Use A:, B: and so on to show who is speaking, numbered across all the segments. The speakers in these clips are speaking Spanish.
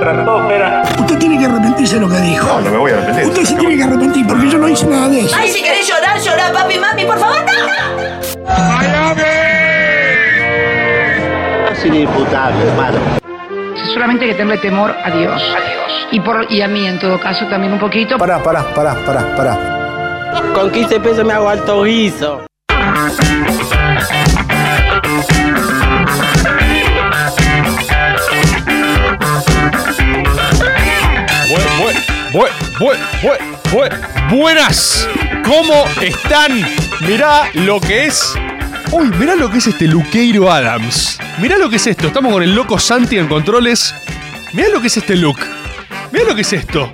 A: la estratosfera.
B: Usted tiene que arrepentirse de lo que dijo.
C: No, no me voy a arrepentir.
B: Usted se tiene que arrepentir porque yo no hice nada de eso.
D: Ay, si querés llorar, llorar, papi, mami, por favor, no.
E: Es inimputable, hermano.
F: Solamente hay que tenerle temor a Dios. A Dios. Y, por, y a mí, en todo caso, también un poquito.
G: Pará, pará, pará, pará, pará.
E: Con 15 pesos me hago alto guiso.
H: Bue- bue- bue- buenas, ¿cómo están? Mirá lo que es. Uy, mirá lo que es este Luqueiro Adams. Mirá lo que es esto. Estamos con el loco Santi en controles. Mirá lo que es este look. Mirá lo que es esto.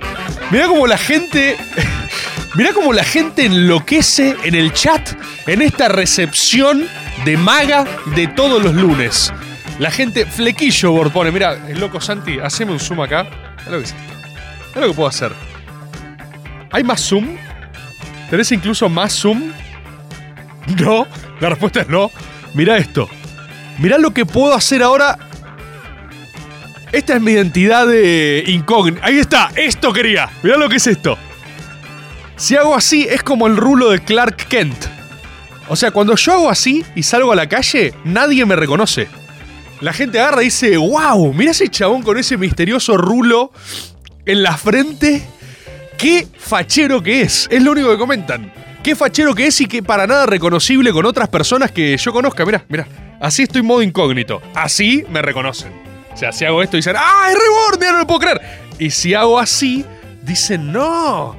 H: Mirá cómo la gente. Mirá cómo la gente enloquece en el chat en esta recepción de maga de todos los lunes. La gente flequillo Bord pone, mira, el loco Santi, haceme un zoom acá. Mirá lo que. Mirá lo que puedo hacer. ¿Hay más zoom? ¿Tenés incluso más zoom? No, la respuesta es no. Mirá esto. Mirá lo que puedo hacer ahora. Esta es mi identidad de incógnita. Ahí está, esto quería. Mirá lo que es esto. Si hago así, es como el rulo de Clark Kent. O sea, cuando yo hago así y salgo a la calle, nadie me reconoce. La gente agarra y dice, wow, mira ese chabón con ese misterioso rulo en la frente. Qué fachero que es. Es lo único que comentan. Qué fachero que es y que para nada reconocible con otras personas que yo conozca. Mira, mira. Así estoy en modo incógnito. Así me reconocen. O sea, si hago esto dicen, ¡ah, es Rebord! Mira, no lo puedo creer. Y si hago así, dicen, no.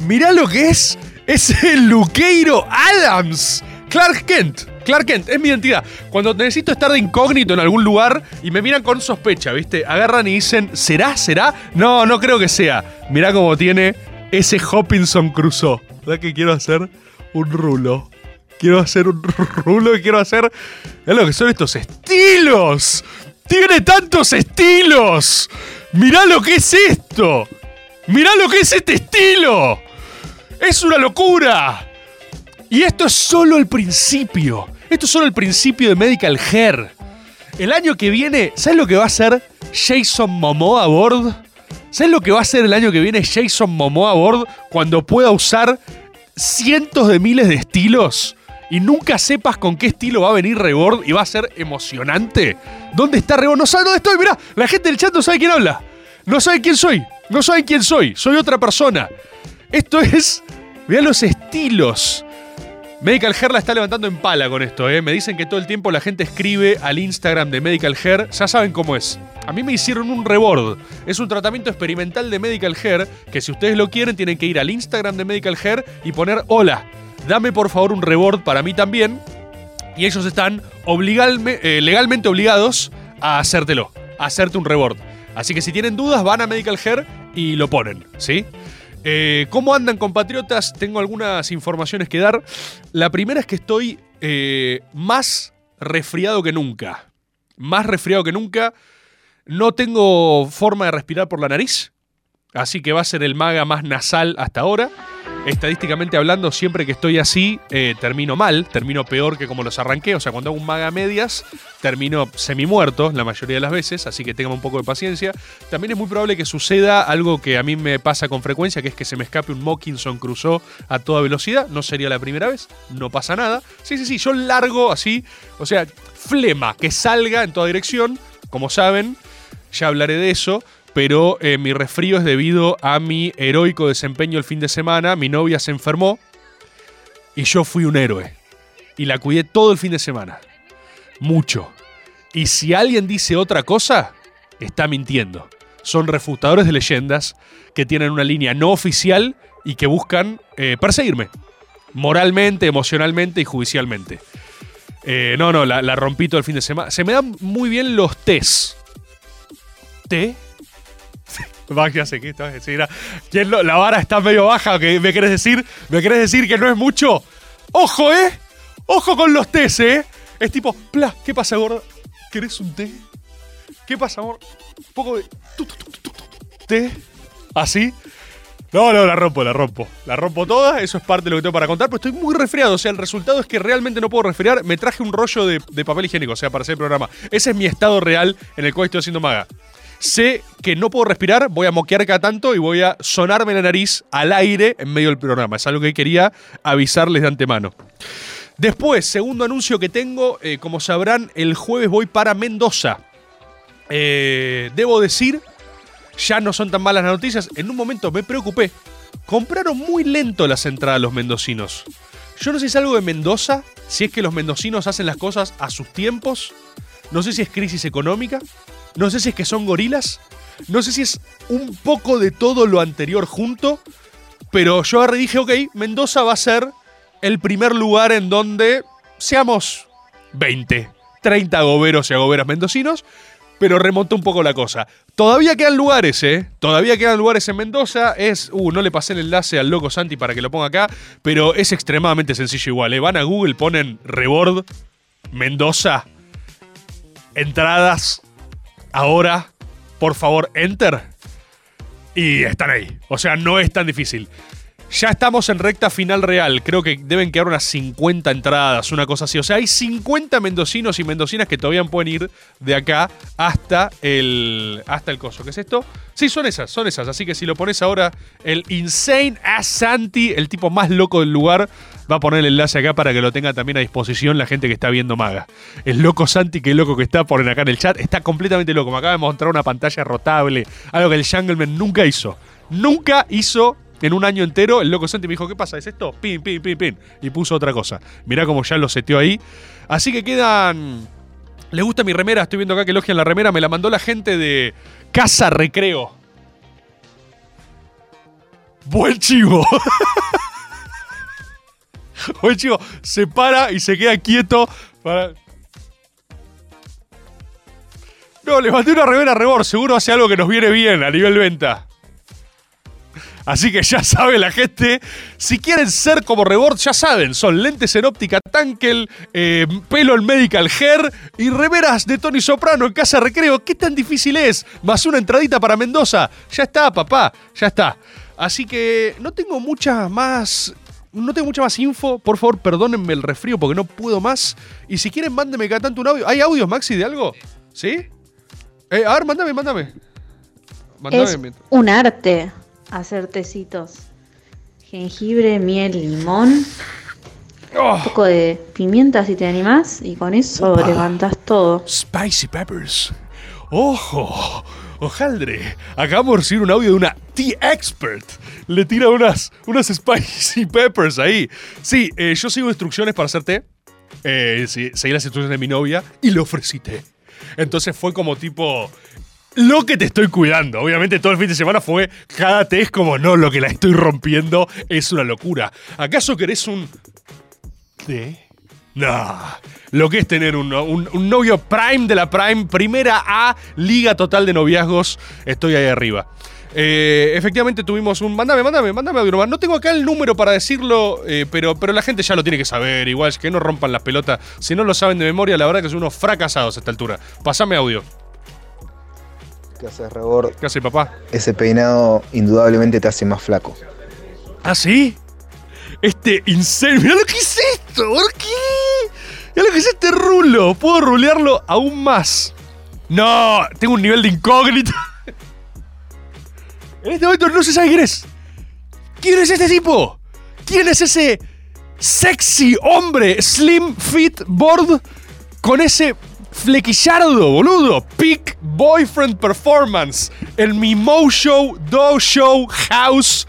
H: Mirá lo que es. Es el Luqueiro Adams. Clark Kent. Clark Kent, es mi identidad. Cuando necesito estar de incógnito en algún lugar y me miran con sospecha, ¿viste? Agarran y dicen, ¿será? ¿Será? No, no creo que sea. Mirá cómo tiene ese Hopinson Crusoe. ¿Verdad que quiero hacer un rulo? Quiero hacer un rulo y quiero hacer. Es lo que son estos estilos. Tiene tantos estilos. Mirá lo que es esto. Mirá lo que es este estilo. Es una locura. Y esto es solo el principio. Esto es solo el principio de Medical Hair. El año que viene, ¿sabes lo que va a hacer Jason Momoa a board? ¿Sabes lo que va a hacer el año que viene Jason Momoa a board cuando pueda usar cientos de miles de estilos y nunca sepas con qué estilo va a venir Rebord y va a ser emocionante? ¿Dónde está Rebord? No sabe dónde estoy, mirá, la gente del chat no sabe quién habla. No sabe quién soy. No saben quién soy. Soy otra persona. Esto es. Mirá los estilos. Medical Hair la está levantando en pala con esto, ¿eh? Me dicen que todo el tiempo la gente escribe al Instagram de Medical Hair. Ya saben cómo es. A mí me hicieron un rebord. Es un tratamiento experimental de Medical Hair que si ustedes lo quieren tienen que ir al Instagram de Medical Hair y poner hola. Dame por favor un rebord para mí también. Y ellos están eh, legalmente obligados a hacértelo, a hacerte un rebord. Así que si tienen dudas, van a Medical Hair y lo ponen, ¿sí? Eh, ¿Cómo andan, compatriotas? Tengo algunas informaciones que dar. La primera es que estoy eh, más resfriado que nunca. Más resfriado que nunca. No tengo forma de respirar por la nariz. Así que va a ser el maga más nasal hasta ahora. Estadísticamente hablando, siempre que estoy así, eh, termino mal, termino peor que como los arranqué. O sea, cuando hago un maga medias, termino semi muerto la mayoría de las veces, así que tengan un poco de paciencia. También es muy probable que suceda algo que a mí me pasa con frecuencia, que es que se me escape un Mockinson Crusoe a toda velocidad. No sería la primera vez, no pasa nada. Sí, sí, sí, yo largo así, o sea, flema, que salga en toda dirección, como saben, ya hablaré de eso. Pero eh, mi resfrío es debido a mi heroico desempeño el fin de semana. Mi novia se enfermó y yo fui un héroe. Y la cuidé todo el fin de semana. Mucho. Y si alguien dice otra cosa, está mintiendo. Son refutadores de leyendas que tienen una línea no oficial y que buscan eh, perseguirme. Moralmente, emocionalmente y judicialmente. Eh, no, no, la, rompí todo el fin de semana. Se me dan muy bien los tés. ¿Té? Ya sé ¿quién lo- la vara está medio baja, ¿qué ¿me querés decir? ¿Me querés decir que no es mucho? ¡Ojo, eh! ¡Ojo con los tés, eh! Es tipo, pla, ¿qué pasa, gordo? ¿Querés un té? ¿Qué pasa, amor? Un poco de tu, tu, tu, té. Así. No, no, la rompo, la rompo. La rompo toda, eso es parte de lo que tengo para contar, pero estoy muy resfriado. O sea, el resultado es que realmente no puedo resfriar. Me traje un rollo de, de papel higiénico, o sea, para hacer el programa. Ese es mi estado real en el cual estoy haciendo maga. Sé que no puedo respirar, voy a moquear cada tanto y voy a sonarme la nariz al aire en medio del programa. Es algo que quería avisarles de antemano. Después, segundo anuncio que tengo, eh, como sabrán, el jueves voy para Mendoza. Eh, debo decir, ya no son tan malas las noticias. En un momento me preocupé. Compraron muy lento las entradas los mendocinos. Yo no sé si es algo de Mendoza, si es que los mendocinos hacen las cosas a sus tiempos. No sé si es crisis económica. No sé si es que son gorilas. No sé si es un poco de todo lo anterior junto. Pero yo agarré dije, ok, Mendoza va a ser el primer lugar en donde seamos 20, 30 goberos y agoberas mendocinos, pero remontó un poco la cosa. Todavía quedan lugares, ¿eh? Todavía quedan lugares en Mendoza. Es, uh, no le pasé el enlace al loco Santi para que lo ponga acá, pero es extremadamente sencillo igual, ¿eh? Van a Google, ponen Rebord, Mendoza, entradas, ahora, por favor, enter. Y están ahí. O sea, no es tan difícil. Ya estamos en recta final real. Creo que deben quedar unas 50 entradas, una cosa así. O sea, hay 50 mendocinos y mendocinas que todavía pueden ir de acá hasta el, hasta el coso. ¿Qué es esto? Sí, son esas, son esas. Así que si lo pones ahora, el Insane Ass Santi, el tipo más loco del lugar, va a poner el enlace acá para que lo tenga también a disposición la gente que está viendo Maga. El loco Santi, que loco que está, ponen acá en el chat, está completamente loco. Me acaba de mostrar una pantalla rotable, algo que el Jungleman nunca hizo. Nunca hizo en un año entero, el loco Santi me dijo, ¿qué pasa? ¿Es esto? Pin, pin, pin, pin. Y puso otra cosa. Mirá cómo ya lo seteó ahí. Así que quedan... ¿Les gusta mi remera? Estoy viendo acá que elogian la remera. Me la mandó la gente de Casa Recreo. Buen chivo. Buen chivo. Se para y se queda quieto para... No, le mandé una remera Rebor. Seguro hace algo que nos viene bien a nivel venta. Así que ya sabe la gente, si quieren ser como Rebord, ya saben, son lentes en óptica Tankel, eh, pelo en Medical Hair y remeras de Tony Soprano en Casa Recreo. ¿Qué tan difícil es? Más una entradita para Mendoza. Ya está, papá, ya está. Así que no tengo mucha más no tengo mucha más info. Por favor, perdónenme el resfrío porque no puedo más. Y si quieren, mándenme cada tanto un audio. ¿Hay audios, Maxi, de algo? ¿Sí? Eh, a ver, mándame, mándame. Mándame.
C: Es un arte hacer tecitos. Jengibre, miel, limón. Un poco de pimienta si te animás. Y con eso levantas todo.
H: spicy peppers. ¡Ojo! ¡Ojaldre! Acabamos de recibir un audio de una Tea Expert. Le tira unas, unas spicy peppers ahí. Sí, eh, yo sigo instrucciones para hacer té. Eh, sí, seguí las instrucciones de mi novia y le ofrecí té. Entonces fue como tipo. Lo que te estoy cuidando. Obviamente todo el fin de semana fue. Cada té es como no, lo que la estoy rompiendo es una locura. ¿Acaso querés un. No. Lo que es tener un, un- un novio Prime de la Prime, primera A, Liga Total de Noviazgos. Estoy ahí arriba. Eh, efectivamente tuvimos un. Mándame, mándame, mándame audio nomás. No tengo acá el número para decirlo, eh, pero, pero la gente ya lo tiene que saber. Igual es que no rompan las pelotas. Si no lo saben de memoria, la verdad que son unos fracasados a esta altura. Pasame audio.
I: ¿Qué haces, Rebord?
H: ¿Qué hace papá?
I: Ese peinado indudablemente te hace más flaco.
H: ¿Ah, sí? Este insane. Mira lo que es esto. ¿Por qué? Mira lo que es este rulo. Puedo rulearlo aún más. No, tengo un nivel de incógnito. En este momento no se sabe quién es. ¿Quién es este tipo? ¿Quién es ese sexy hombre slim fit board con ese flequillardo, boludo? Peak Boyfriend Performance. El Mimo Show, Do Show House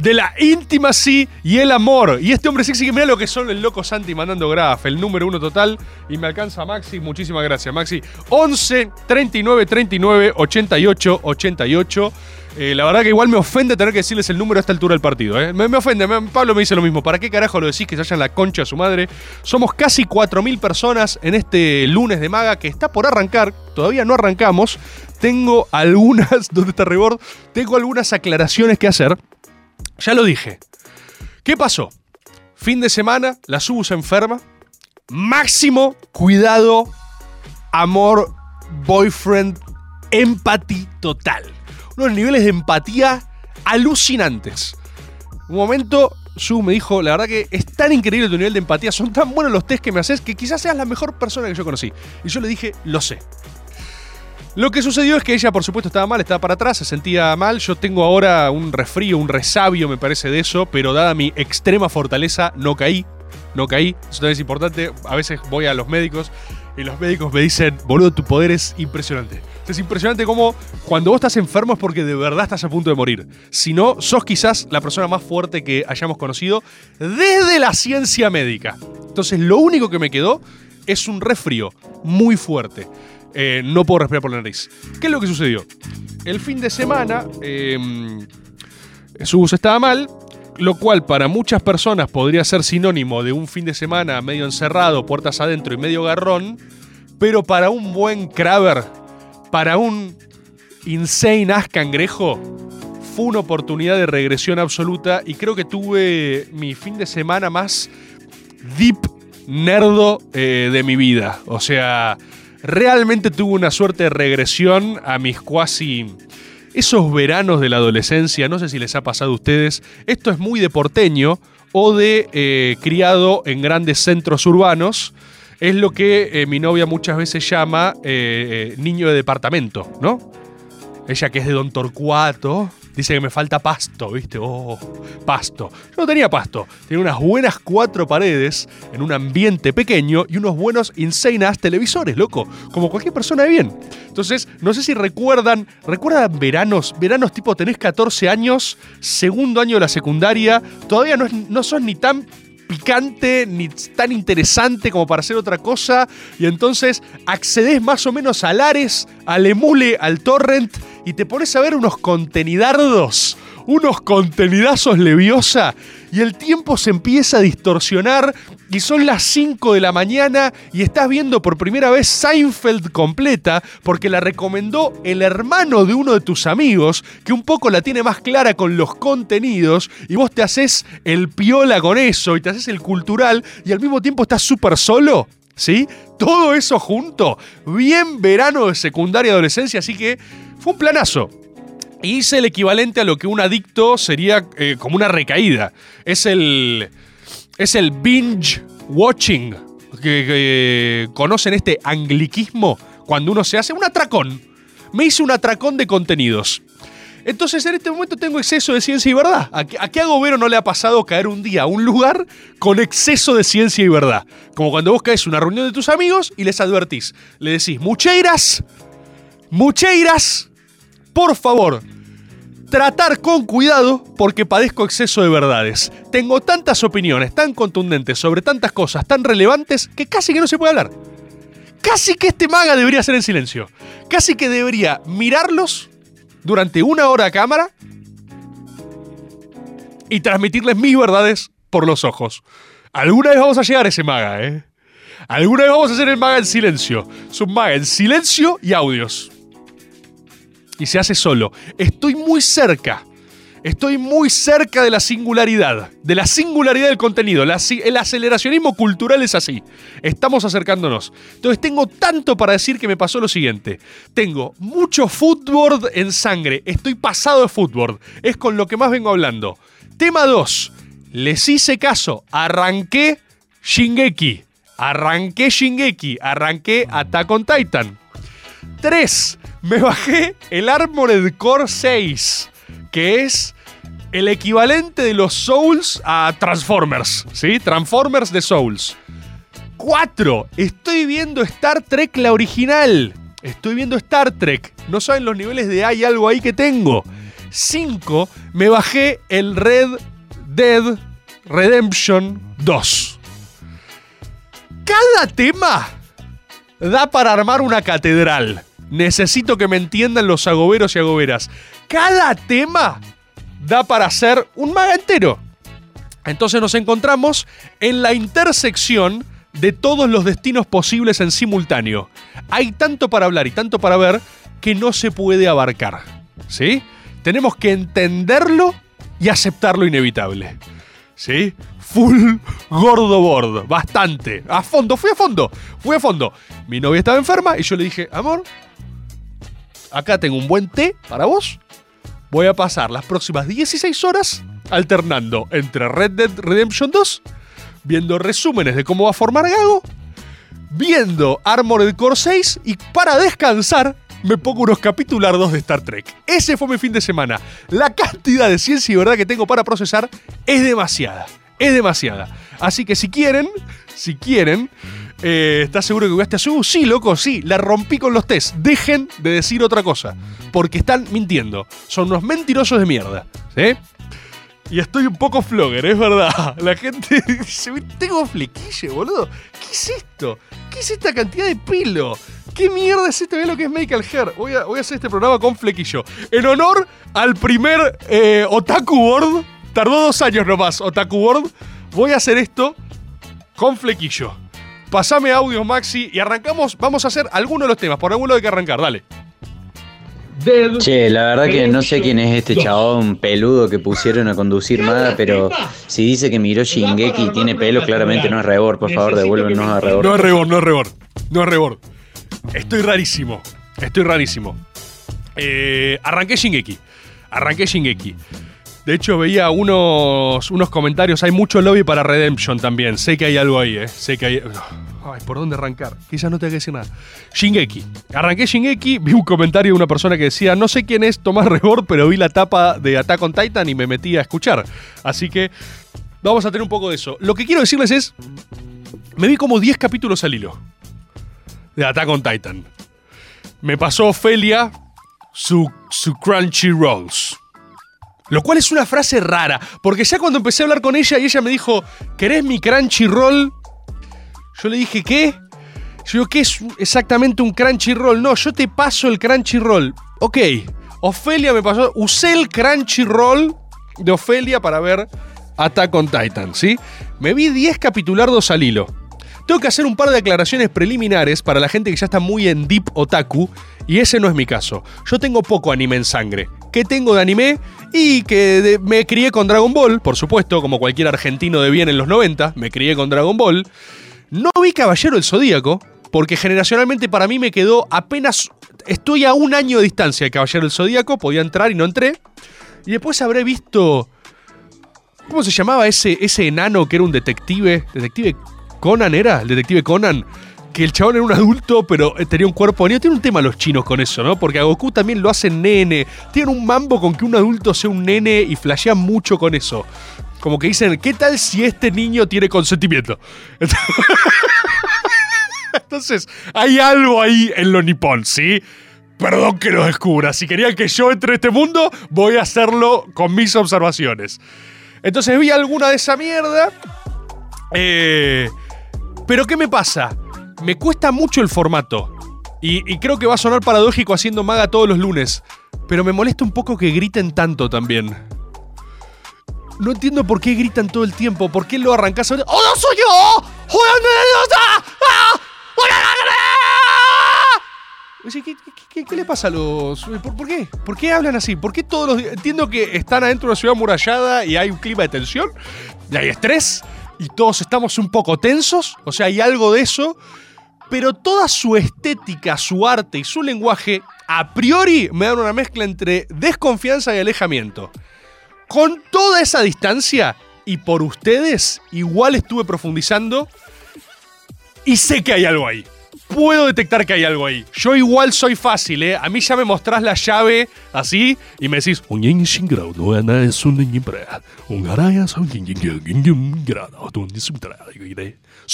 H: de la intimacy y el amor. Y este hombre sexy que mira lo que son el loco Santi mandando graf, el número uno total. Y me alcanza Maxi, muchísimas gracias, Maxi. 11 39 39 88 88. Eh, la verdad que igual me ofende tener que decirles el número a esta altura del partido. ¿eh? Me, ofende, Pablo me dice lo mismo. ¿Para qué carajo lo decís que se vayan la concha a su madre? Somos casi 4.000 personas en este lunes de maga que está por arrancar. Todavía no arrancamos. Tengo algunas, ¿dónde está Rebord? Tengo algunas aclaraciones que hacer. Ya lo dije. ¿Qué pasó? Fin de semana, la Subu se enferma. Máximo cuidado, amor, boyfriend, empatía total. Unos niveles de empatía alucinantes. Un momento, Su me dijo, la verdad que es tan increíble tu nivel de empatía, son tan buenos los test que me haces que quizás seas la mejor persona que yo conocí. Y yo le dije, lo sé. Lo que sucedió es que ella, por supuesto, estaba mal, estaba para atrás, se sentía mal. Yo tengo ahora un resfrío, un resabio, me parece, de eso, pero dada mi extrema fortaleza, no caí. No caí. Eso también es importante. A veces voy a los médicos y los médicos me dicen, boludo, tu poder es impresionante. Es impresionante cómo cuando vos estás enfermo es porque de verdad estás a punto de morir. Si no, sos quizás la persona más fuerte que hayamos conocido desde la ciencia médica. Entonces, lo único que me quedó es un resfrío muy fuerte. Eh, no puedo respirar por la nariz. ¿Qué es lo que sucedió? El fin de semana, eh, su bus estaba mal, lo cual para muchas personas podría ser sinónimo de un fin de semana medio encerrado, puertas adentro y medio garrón, pero para un buen Kraber, para un insane as cangrejo, fue una oportunidad de regresión absoluta y creo que tuve mi fin de semana más deep nerdo eh, de mi vida. O sea, realmente tuve una suerte de regresión a mis cuasi... Esos veranos de la adolescencia, no sé si les ha pasado a ustedes, esto es muy de porteño o de eh, criado en grandes centros urbanos. Es lo que eh, mi novia muchas veces llama eh, niño de departamento, ¿no? Ella que es de Don Torcuato, dice que me falta pasto, ¿viste? Oh, pasto. Yo no tenía pasto. Tenía unas buenas cuatro paredes en un ambiente pequeño y unos buenos insanas televisores, loco. Como cualquier persona de bien. Entonces, no sé si recuerdan, ¿recuerdan veranos? Veranos tipo tenés 14 años, segundo año de la secundaria, todavía no, es- no sos ni tan picante ni tan interesante como para hacer otra cosa y entonces accedes más o menos al Ares, al Emule, al Torrent y te pones a ver unos contenidardos, unos contenidazos leviosa y el tiempo se empieza a distorsionar y son las 5 de la mañana y estás viendo por primera vez Seinfeld completa porque la recomendó el hermano de uno de tus amigos que un poco la tiene más clara con los contenidos y vos te haces el piola con eso y te haces el cultural y al mismo tiempo estás súper solo. ¿Sí? Todo eso junto. Bien verano de secundaria y adolescencia, así que fue un planazo. Hice el equivalente a lo que un adicto sería eh, como una recaída. Es el. Es el binge watching. Que, que conocen este angliquismo cuando uno se hace un atracón. Me hice un atracón de contenidos. Entonces en este momento tengo exceso de ciencia y verdad. ¿A qué, a qué agobero no le ha pasado caer un día a un lugar con exceso de ciencia y verdad? Como cuando vos caes una reunión de tus amigos y les advertís. Le decís, mucheiras, mucheiras, por favor, tratar con cuidado porque padezco exceso de verdades. Tengo tantas opiniones tan contundentes sobre tantas cosas tan relevantes que casi que no se puede hablar. Casi que este maga debería ser en silencio. Casi que debería mirarlos durante una hora a cámara y transmitirles mis verdades por los ojos. Alguna vez vamos a llegar a ese maga, ¿eh? Alguna vez vamos a hacer el maga en silencio. Es un maga en silencio y audios. Y se hace solo. Estoy muy cerca. Estoy muy cerca de la singularidad. De la singularidad del contenido. El aceleracionismo cultural es así. Estamos acercándonos. Entonces tengo tanto para decir que me pasó lo siguiente. Tengo mucho footboard en sangre. Estoy pasado de footboard. Es con lo que más vengo hablando. Tema 2. Les hice caso. Arranqué Shingeki. Arranqué Shingeki. Arranqué Attack on Titan. 3. Me bajé el Armored Core 6, que es el equivalente de los Souls a Transformers, ¿sí? Transformers de Souls. 4. Estoy viendo Star Trek la original. Estoy viendo Star Trek. No saben los niveles de hay algo ahí que tengo. 5. Me bajé el Red Dead Redemption 2. Cada tema da para armar una catedral. Necesito que me entiendan los agoberos y agoberas. Cada tema da para hacer un maga entero. Entonces nos encontramos en la intersección de todos los destinos posibles en simultáneo. Hay tanto para hablar y tanto para ver que no se puede abarcar. ¿Sí? Tenemos que entenderlo y aceptar lo inevitable. ¿Sí? Full gordo board. Bastante. A fondo. Fui a fondo. Fui a fondo. Mi novia estaba enferma y yo le dije, amor, acá tengo un buen té para vos. voy a pasar las próximas 16 horas alternando entre Red Dead Redemption 2, viendo resúmenes de cómo va a formar Gago, viendo Armored Core 6 y para descansar me pongo unos capitulardos de Star Trek. Ese fue mi fin de semana. La cantidad de ciencia y verdad que tengo para procesar es demasiada. Es demasiada. Así que si quieren, si quieren, eh, ¿estás seguro que jugaste a su? Sí, loco, sí. La rompí con los test. Dejen de decir otra cosa. Porque están mintiendo. Son unos mentirosos de mierda. ¿Sí? Y estoy un poco flogger, es verdad. La gente dice, tengo flequillo, boludo. ¿Qué es esto? ¿Qué es esta cantidad de pelo? ¿Qué mierda es esto? Ve lo que es Michael Hair. Voy a, voy a hacer este programa con flequillo. En honor al primer eh, Otaku World. Tardó dos años nomás, Otaku World. Voy a hacer esto con flequillo. Pasame audios, Maxi, y arrancamos. Vamos a hacer alguno de los temas. Por alguno hay que arrancar, dale.
J: Che, la verdad que no sé quién es este chabón peludo que pusieron a conducir nada, pero si dice que miró Shingeki y tiene pelo, claramente no es Rebor. Por favor, devuélvenos a Rebor.
H: No es Rebor, no es Rebor. No es Rebor. Estoy rarísimo. Estoy rarísimo. Eh, arranqué Shingeki. Arranqué Shingeki. De hecho, veía unos, unos comentarios. Hay mucho lobby para Redemption también. Sé que hay algo ahí, ¿eh? Sé que hay. Ay, ¿por dónde arrancar? Quizás no tenga que decir nada. Shingeki. Arranqué Shingeki, vi un comentario de una persona que decía: No sé quién es Tomás Rebord, pero vi la tapa de Attack on Titan y me metí a escuchar. Así que vamos a tener un poco de eso. Lo que quiero decirles es: Me vi como 10 capítulos al hilo de Attack on Titan. Me pasó Ofelia su, su Crunchy Rolls. Lo cual es una frase rara, porque ya cuando empecé a hablar con ella y ella me dijo, ¿querés mi Crunchyroll? Yo le dije, ¿qué? Yo digo, ¿qué es exactamente un Crunchyroll? No, yo te paso el Crunchyroll. Ok, Ofelia me pasó, usé el Crunchyroll de Ofelia para ver Attack on Titan, ¿sí? Me vi 10 capitulardos al hilo. Tengo que hacer un par de aclaraciones preliminares para la gente que ya está muy en deep otaku, y ese no es mi caso. Yo tengo poco anime en sangre. ¿Qué tengo de anime? Y que me crié con Dragon Ball, por supuesto, como cualquier argentino de bien en los 90, me crié con Dragon Ball. No vi Caballero del Zodíaco, porque generacionalmente para mí me quedó apenas. Estoy a un año de distancia de Caballero del Zodíaco, podía entrar y no entré. Y después habré visto. ¿Cómo se llamaba ese, ese enano que era un detective? ¿Detective Conan era? ¿El detective Conan? Que el chabón era un adulto, pero eh, tenía un cuerpo niño. Tiene un tema los chinos con eso, ¿no? Porque a Goku también lo hacen nene. Tienen un mambo con que un adulto sea un nene y flashean mucho con eso. Como que dicen, ¿qué tal si este niño tiene consentimiento? Entonces, hay algo ahí en lo nipón, ¿sí? Perdón que lo descubra. Si querían que yo entre a este mundo, voy a hacerlo con mis observaciones. Entonces vi alguna de esa mierda. Eh, pero ¿qué me pasa? Me cuesta mucho el formato. Y, creo que va a sonar paradójico haciendo maga todos los lunes. Pero me molesta un poco que griten tanto también. No entiendo por qué gritan todo el tiempo. ¿Por qué lo arrancás ahora? ¡Oh, no soy yo! ¿qué, qué- qué- qué le pasa a los.? ¿Por, por qué? ¿Por qué hablan así? ¿Por qué todos los días.? Entiendo que están adentro de una ciudad amurallada y hay un clima de tensión, y hay estrés, y todos estamos un poco tensos, o sea, hay algo de eso, pero toda su estética, su arte y su lenguaje, a priori me dan una mezcla entre desconfianza y alejamiento. Con toda esa distancia, y por ustedes, igual estuve profundizando y sé que hay algo ahí. Puedo detectar que hay algo ahí. Yo igual soy fácil, ¿eh? A mí ya me mostrás la llave así y me decís.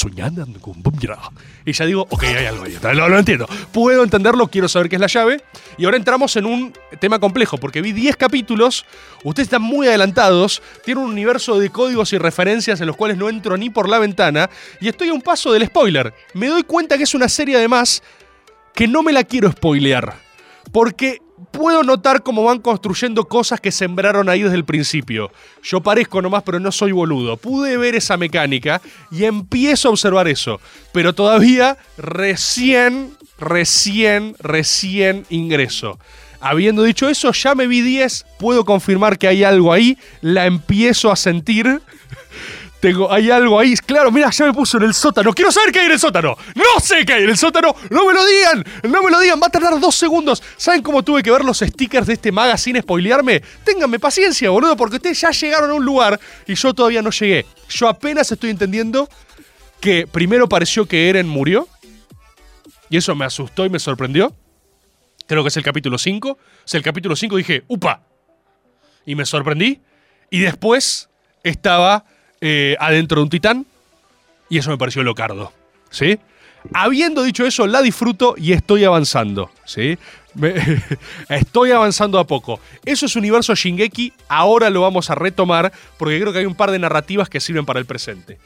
H: "Un yin shin grau, no ana es un yin bra. Un araya son yin yin yin yin yin gra, no, tu yin sum tra, digo, y de- soñando con bum gra". Y ya digo, ok, hay algo ahí. Lo, lo entiendo. Puedo entenderlo, quiero saber qué es la llave. Y ahora entramos en un tema complejo, porque vi 10 capítulos. Ustedes están muy adelantados. Tienen un universo de códigos y referencias en los cuales no entro ni por la ventana. Y estoy a un paso del spoiler. Me doy cuenta que es una serie además que no me la quiero spoilear. Porque puedo notar cómo van construyendo cosas que sembraron ahí desde el principio. Yo parezco nomás, pero no soy boludo. Pude ver esa mecánica y empiezo a observar eso. Pero todavía recién, recién, recién ingreso. Habiendo dicho eso, ya me vi 10, puedo confirmar que hay algo ahí, la empiezo a sentir. Tengo, hay algo ahí. Claro, mira, ya me puso en el sótano. Quiero saber qué hay en el sótano. No sé qué hay en el sótano. No me lo digan. No me lo digan. Va a tardar dos segundos. ¿Saben cómo tuve que ver los stickers de este maga sin spoilearme? Ténganme paciencia, boludo, porque ustedes ya llegaron a un lugar y yo todavía no llegué. Yo apenas estoy entendiendo que primero pareció que Eren murió. Y eso me asustó y me sorprendió. Creo que es el capítulo 5. O sea, el capítulo 5 dije, ¡upa! Y me sorprendí. Y después estaba eh, adentro de un titán. Y eso me pareció locardo. ¿Sí? Habiendo dicho eso, la disfruto y estoy avanzando. ¿Sí? Estoy avanzando a poco. Eso es universo Shingeki. Ahora lo vamos a retomar porque creo que hay un par de narrativas que sirven para el presente.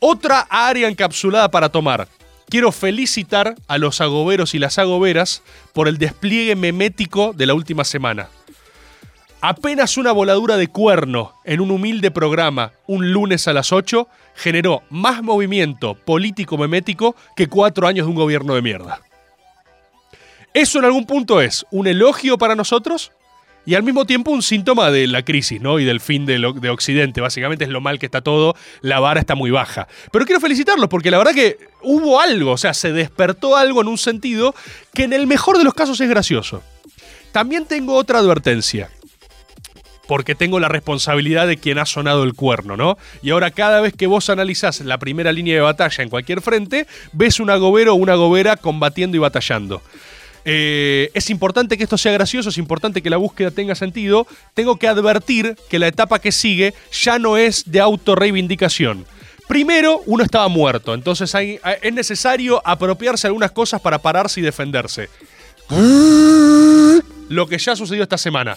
H: Otra área encapsulada para tomar. Quiero felicitar a los agoberos y las agoberas por el despliegue memético de la última semana. Apenas una voladura de cuerno en un humilde programa un lunes a las 8 generó más movimiento político memético que cuatro años de un gobierno de mierda. Eso en algún punto es un elogio para nosotros y al mismo tiempo un síntoma de la crisis, ¿no? Y del fin de, de Occidente. Básicamente es lo mal que está todo, la vara está muy baja. Pero quiero felicitarlos porque la verdad que hubo algo, o sea, se despertó algo en un sentido que en el mejor de los casos es gracioso. También tengo otra advertencia. Porque tengo la responsabilidad de quien ha sonado el cuerno, ¿no? Y ahora cada vez que vos analizás la primera línea de batalla en cualquier frente, ves un agobero o una agobera combatiendo y batallando. Eh, es importante que esto sea gracioso, es importante que la búsqueda tenga sentido. Tengo que advertir que la etapa que sigue ya no es de autorreivindicación. Primero, uno estaba muerto, entonces hay- es necesario apropiarse de algunas cosas para pararse y defenderse. Lo que ya sucedió esta semana.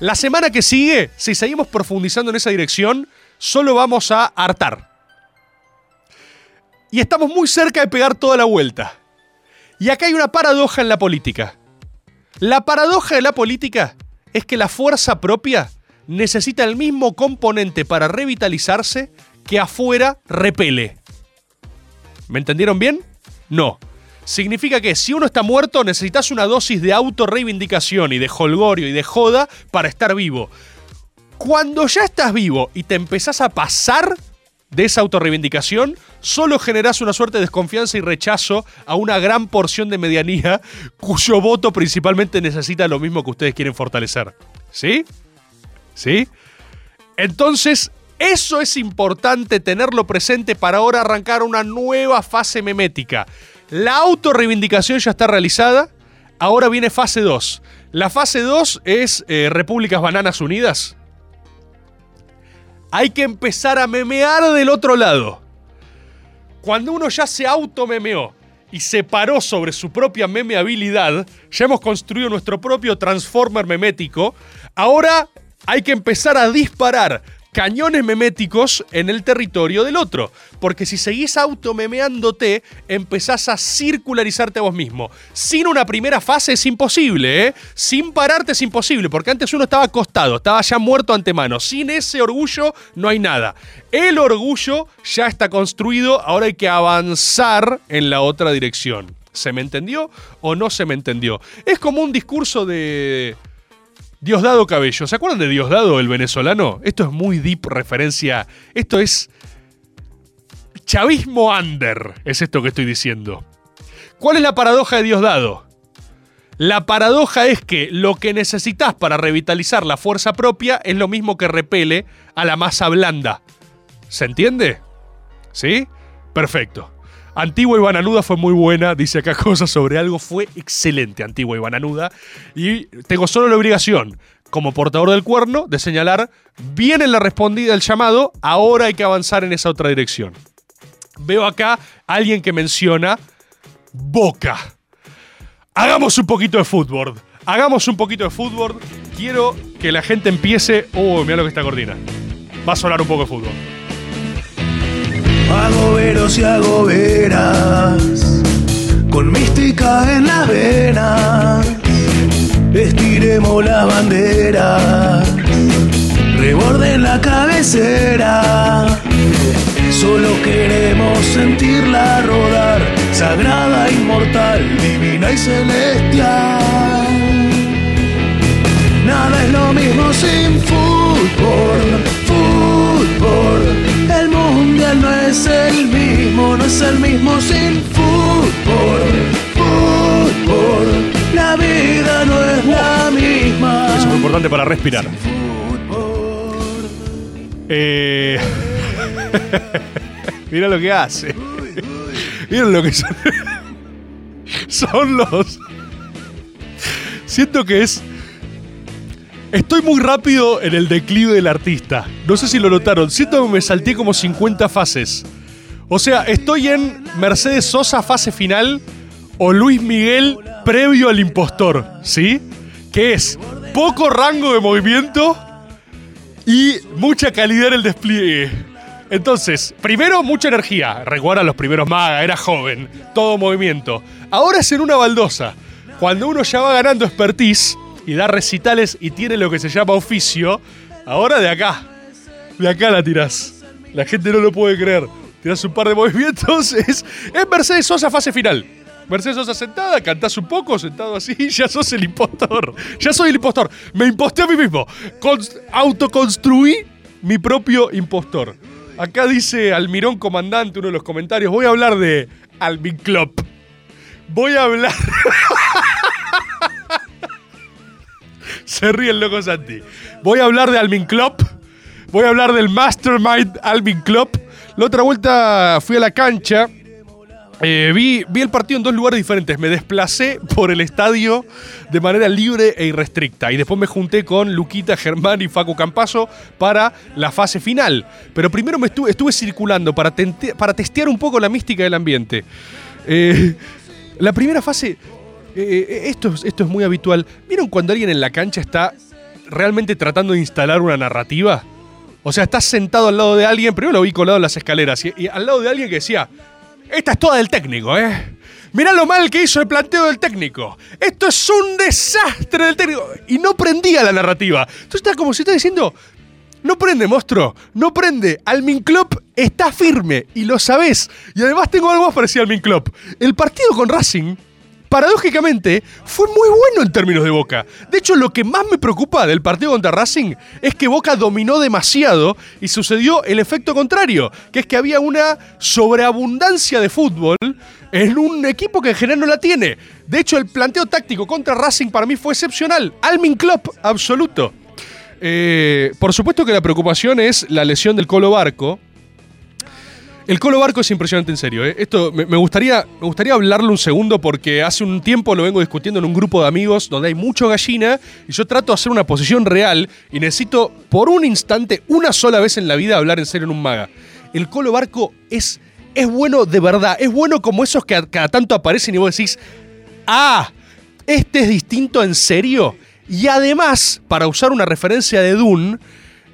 H: La semana que sigue, si seguimos profundizando en esa dirección, solo vamos a hartar. Y estamos muy cerca de pegar toda la vuelta. Y acá hay una paradoja en la política. La paradoja de la política es que la fuerza propia necesita el mismo componente para revitalizarse que afuera repele. ¿Me entendieron bien? No. Significa que si uno está muerto necesitas una dosis de autorreivindicación y de holgorio y de joda para estar vivo. Cuando ya estás vivo y te empezás a pasar de esa autorreivindicación, solo generás una suerte de desconfianza y rechazo a una gran porción de medianía cuyo voto principalmente necesita lo mismo que ustedes quieren fortalecer. ¿Sí? ¿Sí? Entonces, eso es importante tenerlo presente para ahora arrancar una nueva fase memética. La autorreivindicación ya está realizada, ahora viene fase 2. La fase 2 es eh, Repúblicas Bananas Unidas. Hay que empezar a memear del otro lado. Cuando uno ya se automemeó y se paró sobre su propia memeabilidad, ya hemos construido nuestro propio transformer memético, ahora hay que empezar a disparar cañones meméticos en el territorio del otro. Porque si seguís automemeándote, empezás a circularizarte a vos mismo. Sin una primera fase es imposible, ¿eh? Sin pararte es imposible, porque antes uno estaba acostado, estaba ya muerto antemano. Sin ese orgullo no hay nada. El orgullo ya está construido, ahora hay que avanzar en la otra dirección. ¿Se me entendió o no se me entendió? Es como un discurso de... Diosdado Cabello. ¿Se acuerdan de Diosdado, el venezolano? Esto es muy deep referencia. Esto es. Chavismo under, es esto que estoy diciendo. ¿Cuál es la paradoja de Diosdado? La paradoja es que lo que necesitas para revitalizar la fuerza propia es lo mismo que repele a la masa blanda. ¿Se entiende? ¿Sí? Perfecto. Antigua y Bananuda fue muy buena, dice acá cosas sobre algo, fue excelente Antigua y Bananuda. Y tengo solo la obligación, como portador del cuerno, de señalar, bien en la respondida del llamado, ahora hay que avanzar en esa otra dirección. Veo acá alguien que menciona Boca. Hagamos un poquito de fútbol. Hagamos un poquito de fútbol. Quiero que la gente empiece... Oh, mira lo que está Cortina. Va a sonar un poco de fútbol.
K: Agoberos y agoberas, con mística en las venas, estiremos las banderas, reborden la cabecera, solo queremos sentirla rodar, sagrada, inmortal, divina y celestial. Nada es lo mismo sin fútbol, fútbol, el es el mismo, no es el mismo sin fútbol. Fútbol, la vida no es la misma.
H: Eso es muy importante para respirar. Eh... Mira lo que hace. Mira lo que son. Son los. Siento que es. Estoy muy rápido en el declive del artista. No sé si lo notaron. Siento que me salté como 50 fases. O sea, estoy en Mercedes Sosa fase final o Luis Miguel previo al impostor. ¿Sí? Que es poco rango de movimiento y mucha calidad en el despliegue. Entonces, primero, mucha energía. Recuerda los primeros magas, era joven, todo movimiento. Ahora es en una baldosa. Cuando uno ya va ganando expertise y da recitales y tiene lo que se llama oficio, ahora de acá. De acá la tirás. La gente no lo puede creer. Tirás un par de movimientos. Es, es Mercedes Sosa fase final. Mercedes Sosa sentada, cantás un poco, sentado así, ya sos el impostor. Ya soy el impostor. Me imposté a mí mismo. Cons- autoconstruí mi propio impostor. Acá dice Almirón Comandante, uno de los comentarios. Voy a hablar de Alvin Klopp. Voy a hablar. Se ríe el loco Santi. Voy a hablar de Alvin Klopp. Voy a hablar del Mastermind Alvin Klopp. La otra vuelta fui a la cancha. Eh, vi, vi el partido en dos lugares diferentes. Me desplacé por el estadio de manera libre e irrestricta. Y después me junté con Luquita Germán y Facu Campazo para la fase final. Pero primero me estuve, circulando para, para testear un poco la mística del ambiente. Eh, la primera fase, eh, esto, es- esto es muy habitual. ¿Vieron cuando alguien en la cancha está realmente tratando de instalar una narrativa? O sea, estás sentado al lado de alguien, primero lo vi colado en las escaleras, y, al lado de alguien que decía, esta es toda del técnico, ¿eh? Mirá lo mal que hizo el planteo del técnico. Esto es un desastre del técnico. Y no prendía la narrativa. Entonces está como si está diciendo, no prende, monstruo. No prende. Almin Klopp está firme y lo sabés. Y además tengo algo más parecido a Almin Klopp. El partido con Racing, paradójicamente, fue muy bueno en términos de Boca. De hecho, lo que más me preocupa del partido contra Racing es que Boca dominó demasiado y sucedió el efecto contrario, que es que había una sobreabundancia de fútbol en un equipo que en general no la tiene. De hecho, el planteo táctico contra Racing para mí fue excepcional. Almin Klopp, absoluto. Eh, por supuesto que la preocupación es la lesión del Colo Barco. El Colo Barco es impresionante en serio. ¿eh? Esto me, gustaría, me gustaría hablarlo un segundo porque hace un tiempo lo vengo discutiendo en un grupo de amigos donde hay mucho gallina y yo trato de hacer una posición real y necesito por un instante, una sola vez en la vida, hablar en serio en un maga. El Colo Barco es, es bueno de verdad. Es bueno como esos que cada tanto aparecen y vos decís, ah, este es distinto en serio. Y además, para usar una referencia de Dune,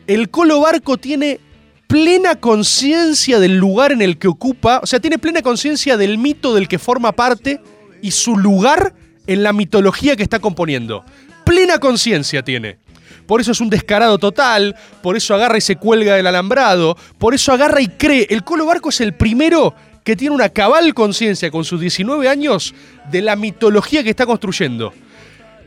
H: el Colo Barco tiene plena conciencia del lugar en el que ocupa, o sea, tiene plena conciencia del mito del que forma parte y su lugar en la mitología que está componiendo. Plena conciencia tiene. Por eso es un descarado total, por eso agarra y se cuelga del alambrado, por eso agarra y cree. El Colo Barco es el primero que tiene una cabal conciencia con sus 19 años de la mitología que está construyendo.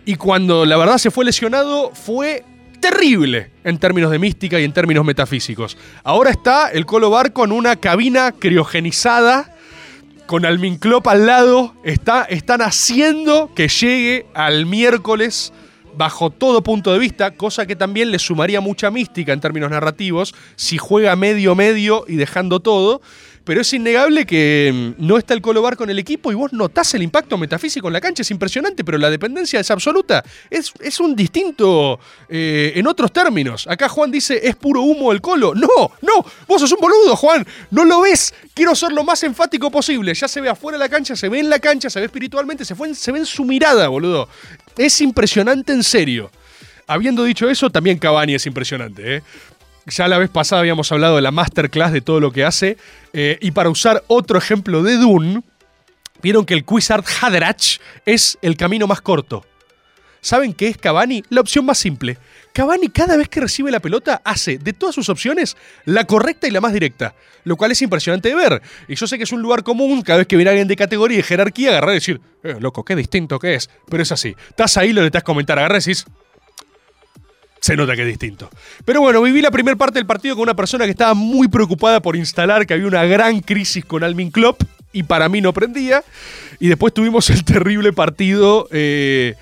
H: Y cuando la verdad se fue lesionado, fue terrible en términos de mística y en términos metafísicos. Ahora está el Colo Barco en una cabina criogenizada, con Almin Klopp al lado. Está, están haciendo que llegue al miércoles bajo todo punto de vista, cosa que también le sumaría mucha mística en términos narrativos, si juega medio medio y dejando todo. Pero es innegable que mm, no está el Colo Barco en el equipo y vos notás el impacto metafísico en la cancha, es impresionante, pero la dependencia es absoluta. Es, es un distinto eh, en otros términos. Acá Juan dice, es puro humo el Colo. No, no, vos sos un boludo, Juan. No lo ves. Quiero ser lo más enfático posible. Ya se ve afuera de la cancha, se ve en la cancha, se ve espiritualmente, se, se ve en su mirada, boludo. Es impresionante en serio. Habiendo dicho eso, también Cavani es impresionante, ¿eh? Ya la vez pasada habíamos hablado de la masterclass de todo lo que hace. eh, y para usar otro ejemplo de Dune, vieron que el Quizard Haderach es el camino más corto. ¿Saben qué es Cavani? La opción más simple. Cavani cada vez que recibe la pelota hace de todas sus opciones la correcta y la más directa, lo cual es impresionante de ver. Y yo sé que es un lugar común cada vez que viene alguien de categoría y jerarquía agarrar y decir, eh, loco, qué distinto que es. Pero es así. Estás ahí, lo necesitas comentar, agarras y decís, se nota que es distinto. Pero bueno, viví la primera parte del partido con una persona que estaba muy preocupada por instalar que había una gran crisis con Almin Klopp y para mí no prendía. Y después tuvimos el terrible partido eh,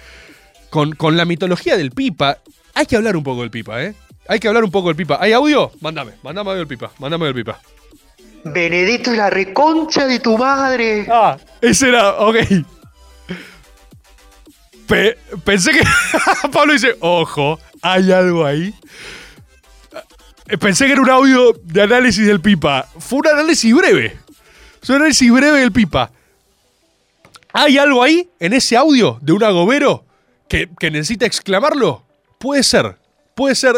H: con, con la mitología del Pipa. Hay que hablar un poco del Pipa, ¿eh? Hay que hablar un poco del Pipa. ¿Hay audio? Mándame, mándame audio del Pipa, mándame audio del Pipa.
E: Benedito es la reconcha de tu madre.
H: Ah, ese era, ok. Pe- pensé que. Pablo dice, ojo, hay algo ahí. Eh, Pensé que era un audio de análisis del Pipa. Fue un análisis breve. Es un análisis breve del Pipa. ¿Hay algo ahí en ese audio de un agobero que, que necesita exclamarlo? Puede ser. Puede ser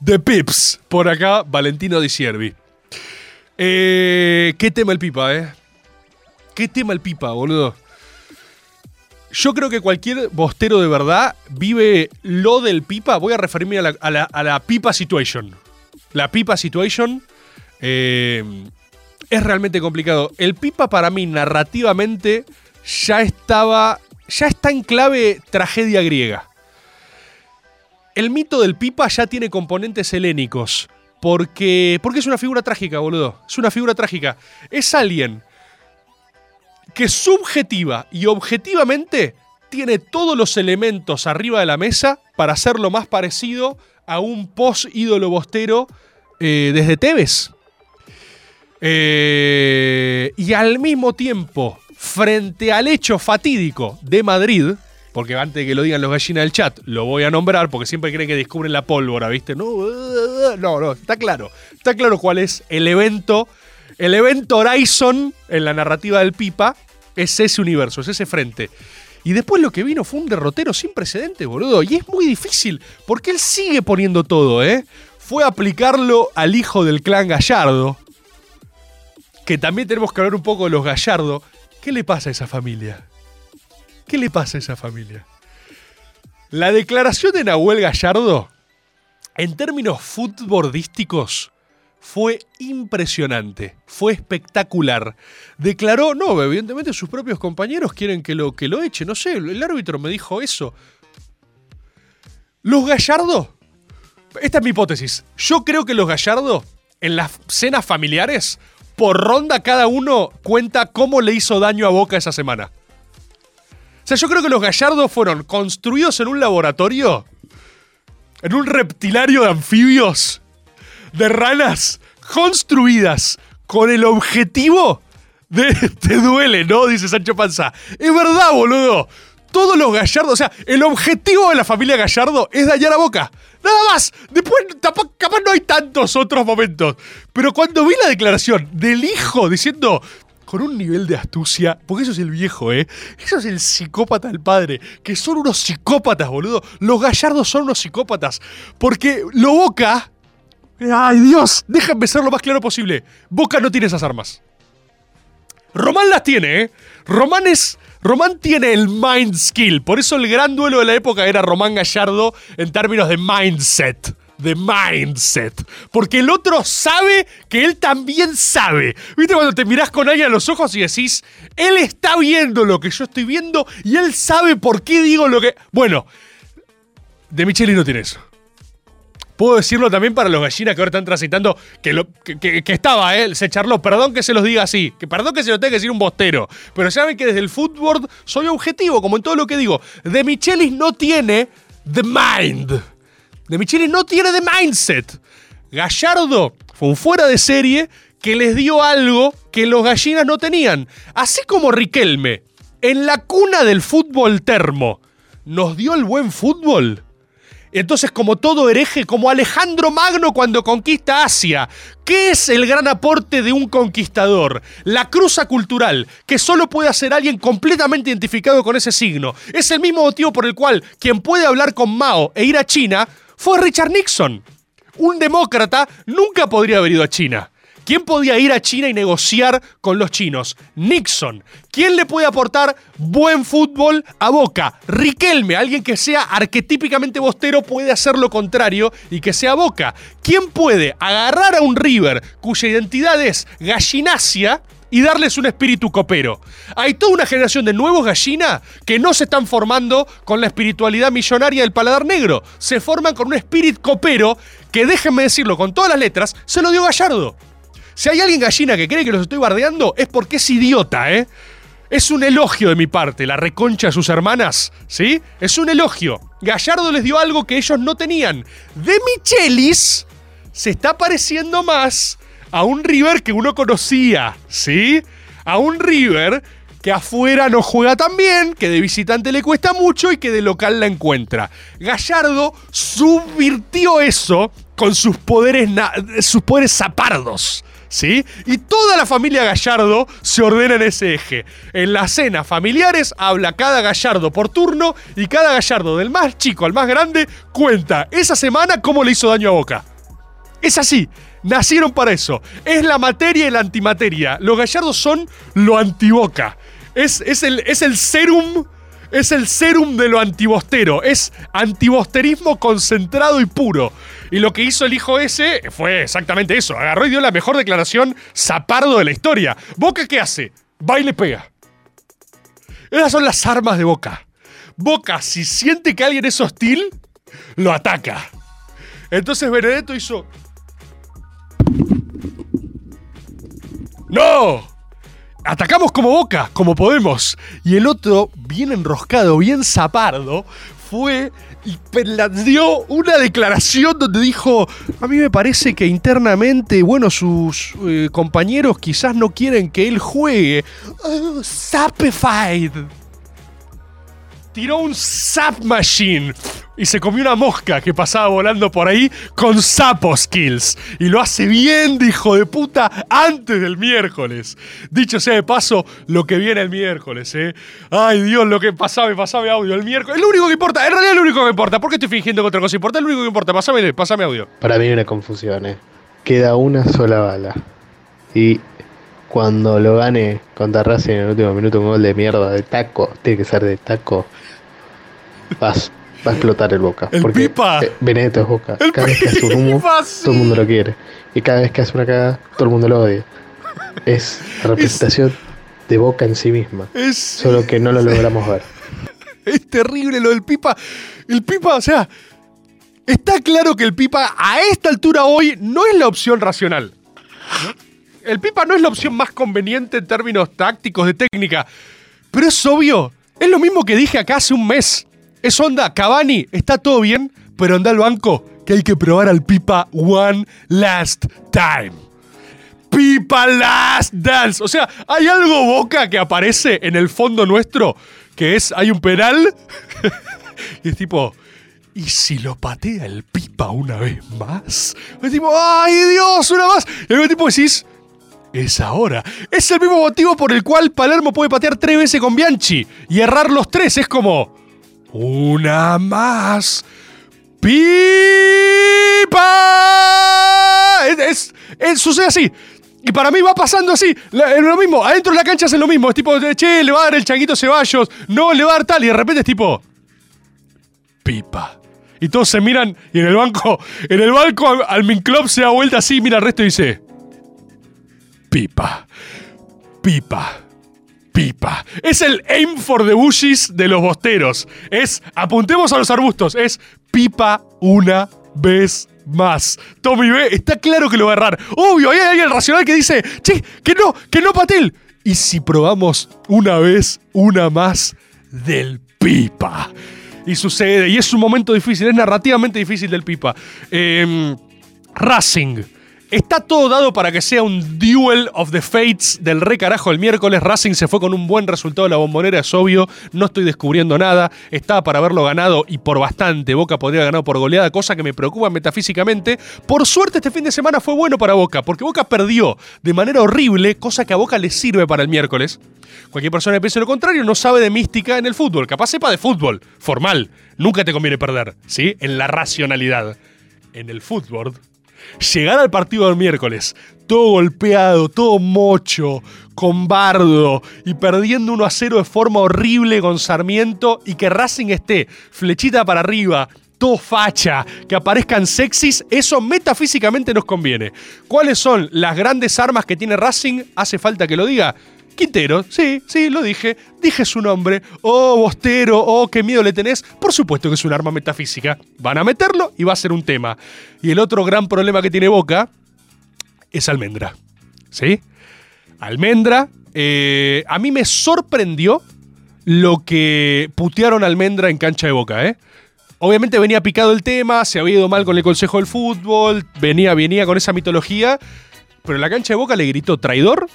H: de Pips. Por acá, Valentino Di Siervi. Eh, ¿Qué tema el Pipa, eh? ¿Qué tema el Pipa, boludo? Yo creo que cualquier bostero de verdad vive lo del Pipa. Voy a referirme a la, a la- Pipa Situation. La Pipa Situation eh, es realmente complicado. El Pipa para mí narrativamente ya estaba, ya está en clave tragedia griega. El mito del Pipa ya tiene componentes helénicos. Porque, porque es una figura trágica, boludo. Es una figura trágica. Es alguien que subjetiva y objetivamente tiene todos los elementos arriba de la mesa para hacerlo más parecido a un post-ídolo bostero eh, desde Tevez. Eh, y al mismo tiempo, frente al hecho fatídico de Madrid, porque antes de que lo digan los gallinas del chat, lo voy a nombrar porque siempre creen que descubren la pólvora, ¿viste? No, no, no, está claro. Está claro cuál es el evento. El evento Horizon en la narrativa del Pipa es ese universo, es ese frente. Y después lo que vino fue un derrotero sin precedentes, boludo. Y es muy difícil, porque él sigue poniendo todo, ¿eh? Fue aplicarlo al hijo del clan Gallardo. Que también tenemos que hablar un poco de los Gallardo. ¿Qué le pasa a esa familia? ¿Qué le pasa a esa familia? La declaración de Nahuel Gallardo, en términos futbolísticos, fue impresionante, fue espectacular. Declaró, no, evidentemente sus propios compañeros quieren que lo, que lo eche, no sé, el árbitro me dijo eso. Los Gallardo, esta es mi hipótesis, yo creo que los Gallardo, en las cenas familiares, por ronda cada uno cuenta cómo le hizo daño a Boca esa semana. O sea, yo creo que los Gallardo fueron construidos en un laboratorio, en un reptilario de anfibios, de ranas, construidas con el objetivo de... Te duele, ¿no? Dice Sancho Panza. Es verdad, boludo. Todos los Gallardo, o sea, el objetivo de la familia Gallardo es dañar a Boca. Nada más. Después, capaz no hay tantos otros momentos. Pero cuando vi la declaración del hijo diciendo, con un nivel de astucia, porque eso es el viejo, ¿eh? Eso es el psicópata del padre, que son unos psicópatas, boludo. Los gallardos son unos psicópatas, porque lo Boca... ¡Ay, Dios! Déjenme ser lo más claro posible. Boca no tiene esas armas. Román las tiene, ¿eh? Román es... Román tiene el mind skill. Por eso el gran duelo de la época era Román Gallardo en términos de mindset. De mindset. Porque el otro sabe que él también sabe. ¿Viste cuando te mirás con alguien a los ojos y decís, él está viendo lo que yo estoy viendo y él sabe por qué digo lo que. Bueno, de Micheli no tiene eso. Puedo decirlo también para los gallinas que ahora están transitando, que, lo- que, estaba, ¿eh? Se charló, perdón que se los diga así, que perdón que se lo tenga que decir un bostero, pero saben que desde el fútbol soy objetivo, como en todo lo que digo. De Michelis no tiene the mind. De Michelis no tiene the mindset. Gallardo fue un fuera de serie que les dio algo que los gallinas no tenían. Así como Riquelme, en la cuna del fútbol termo, nos dio el buen fútbol. Entonces, como todo hereje, como Alejandro Magno cuando conquista Asia, ¿qué es el gran aporte de un conquistador? La cruza cultural, que solo puede hacer alguien completamente identificado con ese signo. Es el mismo motivo por el cual quien puede hablar con Mao e ir a China fue Richard Nixon. Un demócrata nunca podría haber ido a China. ¿Quién podía ir a China y negociar con los chinos? Nixon. ¿Quién le puede aportar buen fútbol a Boca? Riquelme, alguien que sea arquetípicamente bostero, puede hacer lo contrario y que sea Boca. ¿Quién puede agarrar a un River cuya identidad es gallinacia y darles un espíritu copero. Hay toda una generación de nuevos gallina que no se están formando con la espiritualidad millonaria del paladar negro. Se forman con un espíritu copero que, déjenme decirlo con todas las letras, se lo dio Gallardo. Si hay alguien gallina que cree que los estoy bardeando, es porque es idiota, ¿eh? Es un elogio de mi parte, la reconcha de sus hermanas, ¿sí? Es un elogio. Gallardo les dio algo que ellos no tenían. De Michelis se está pareciendo más a un River que uno conocía, ¿sí? A un River que afuera no juega tan bien, que de visitante le cuesta mucho y que de local la encuentra. Gallardo subvirtió eso con sus poderes, sus poderes zapardos. ¿Sí? Y toda la familia Gallardo se ordena en ese eje. En las cenas familiares habla cada Gallardo por turno y cada Gallardo, del más chico al más grande, cuenta esa semana cómo le hizo daño a Boca. Es así. Nacieron para eso. Es la materia y la antimateria. Los gallardos son lo antiboca. Es, es, el, es el serum. Es el serum de lo antibostero. Es antibosterismo concentrado y puro. Y lo que hizo el hijo ese fue exactamente eso. Agarró y dio la mejor declaración zapardo de la historia. ¿Boca qué hace? Va y pega. Esas son las armas de Boca. Boca, si siente que alguien es hostil, lo ataca. Entonces Benedetto hizo. ¡No! Atacamos como boca, como podemos. Y el otro, bien enroscado, bien zapardo, fue y dio una declaración donde dijo: A mí me parece que internamente, bueno, sus eh, compañeros quizás no quieren que él juegue. Oh. Tiró un Zap Machine y se comió una mosca que pasaba volando por ahí con sapo skills. Y lo hace bien, de hijo de puta, antes del miércoles. Dicho sea de paso, lo que viene el miércoles, ¿eh? Ay, Dios, lo que pasaba, pasame audio el miércoles. Es lo único que importa, en realidad es lo único que importa. ¿Por qué estoy fingiendo que otra cosa importa? Es lo único que importa. Pasame, pasame audio.
L: Para mí hay una confusión, ¿eh? Queda una sola bala. Y cuando lo gane contra Racing en el último minuto un gol de mierda de taco, tiene que ser de taco, vas, va a explotar el Boca.
H: El
L: porque
H: Pipa.
L: eh, Benedetto es Boca.
H: El
L: cada vez que hace un humo,
H: sí.
L: todo el mundo lo quiere. Y cada vez que hace una cagada, todo el mundo lo odia. Es la representación de Boca en sí misma.
H: Es-
L: Solo que no lo logramos ver.
H: Es terrible lo del Pipa. El Pipa, o sea, está claro que el Pipa a esta altura hoy no es la opción racional. El Pipa no es la opción más conveniente en términos tácticos de técnica. Pero es obvio. Es lo mismo que dije acá hace un mes. Es onda, Cavani, está todo bien, pero anda al banco, que hay que probar al Pipa one last time. Pipa Last Dance. O sea, hay algo boca que aparece en el fondo nuestro, que es, hay un penal, y es tipo, ¿y si lo patea el Pipa una vez más? Es tipo, ¡ay Dios, una más! Y mismo tiempo decís, es ahora. Es el mismo motivo por el cual Palermo puede patear tres veces con Bianchi y errar los tres. Es como, una más. ¡Pipa! Es, es- es- sucede así. Y para mí va pasando así. Es lo mismo. Adentro de la cancha hacen lo mismo. Es tipo, che, le va a dar el changuito Ceballos. No, le va a dar tal. Y de repente es tipo. Pipa. Y todos se miran. Y en el banco. En el banco, Al- Almin Club se da vuelta así. Mira al resto y dice. Pipa. Pipa. Pipa. Es el aim for the bushes de los bosteros. Es apuntemos a los arbustos. Es pipa una vez más. Tommy B está claro que lo va a errar. Obvio, hay alguien racional que dice, che, que no, que no patel. Y si probamos una vez, una más del pipa. Y sucede, y es un momento difícil, es narrativamente difícil del pipa. Em, Racing. Está todo dado para que sea un duel of the fates del re carajo el miércoles. Racing se fue con un buen resultado de la bombonera, es obvio. No estoy descubriendo nada. Estaba para haberlo ganado y por bastante. Boca podría haber ganado por goleada, cosa que me preocupa metafísicamente. Por suerte, este fin de semana fue bueno para Boca, porque Boca perdió de manera horrible, cosa que a Boca le sirve para el miércoles. Cualquier persona que piense lo contrario no sabe de mística en el fútbol. Capaz sepa de fútbol, formal. Nunca te conviene perder, ¿sí? En la racionalidad. En el fútbol llegar al partido del miércoles, todo golpeado, todo mocho, con bardo y perdiendo 1 a 0 de forma horrible con Sarmiento y que Racing esté flechita para arriba, todo facha, que aparezcan sexys, eso metafísicamente nos conviene. ¿Cuáles son las grandes armas que tiene Racing? ¿Hace falta que lo diga? Quintero, sí, sí, lo dije. Dije su nombre. Oh, Bostero, oh, qué miedo le tenés. Por supuesto que es un arma metafísica. Van a meterlo y va a ser un tema. Y el otro gran problema que tiene Boca es Almendra. ¿Sí? Almendra. eh, a mí me sorprendió lo que putearon Almendra en cancha de Boca, ¿eh? Obviamente venía picado el tema, se había ido mal con el Consejo del Fútbol, venía, venía con esa mitología, pero la cancha de Boca le gritó traidor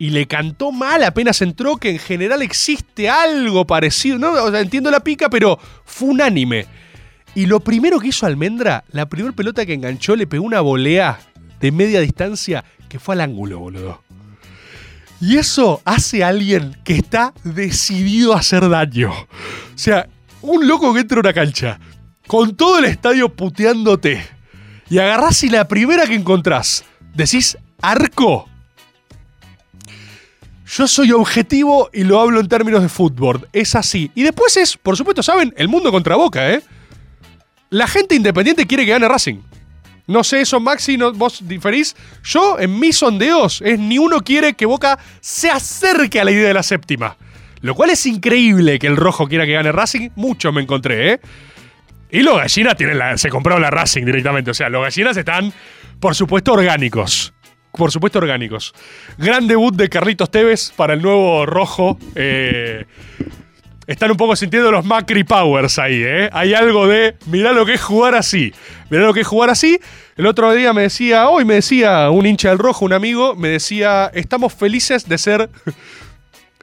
H: y le cantó mal apenas entró que en general existe algo parecido, ¿no? Entiendo la pica, pero fue unánime. Y lo primero que hizo Almendra, la primera pelota que enganchó, le pegó una volea de media distancia que fue al ángulo, boludo. Y eso hace a alguien que está decidido a hacer daño. O sea, un loco que entra a una cancha con todo el estadio puteándote y agarrás y la primera que encontrás decís arco. Yo soy objetivo y lo hablo en términos de fútbol. Es así. Y después es, por supuesto, ¿saben? El mundo contra Boca, ¿eh? La gente independiente quiere que gane Racing. No sé eso, Maxi, vos diferís. Yo, en mis sondeos, es ni uno quiere que Boca se acerque a la idea de la séptima. Lo cual es increíble que el rojo quiera que gane Racing. Mucho me encontré, ¿eh? Y los gallinas tienen la, se compraron la Racing directamente. O sea, los gallinas están, por supuesto, orgánicos. Por supuesto, orgánicos. Gran debut de Carlitos Tevez para el nuevo rojo. Eh, están un poco sintiendo los Macri Powers ahí, ¿eh? Hay algo de, mirá lo que es jugar así. Mirá lo que es jugar así. El otro día me decía, hoy me decía un hincha del rojo, un amigo, me decía, estamos felices de ser,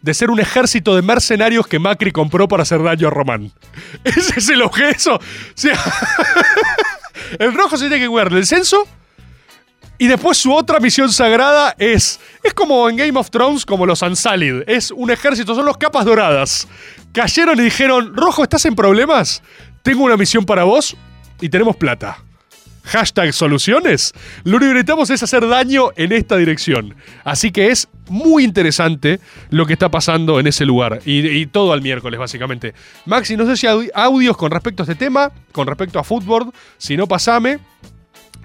H: de ser un ejército de mercenarios que Macri compró para hacer daño a Román. Ese es el objeto. O sea, el rojo se tiene que cuidar del censo. Y después su otra misión sagrada es. Es como en Game of Thrones, como los Unsullied. Es un ejército, son los capas doradas. Cayeron y dijeron: Rojo, ¿estás en problemas? Tengo una misión para vos y tenemos plata. Hashtag soluciones. Lo único que necesitamos es hacer daño en esta dirección. Así que es muy interesante lo que está pasando en ese lugar. Y, todo al miércoles, básicamente. Maxi, no sé si hay audios con respecto a este tema, con respecto a fútbol. Si no, pasame.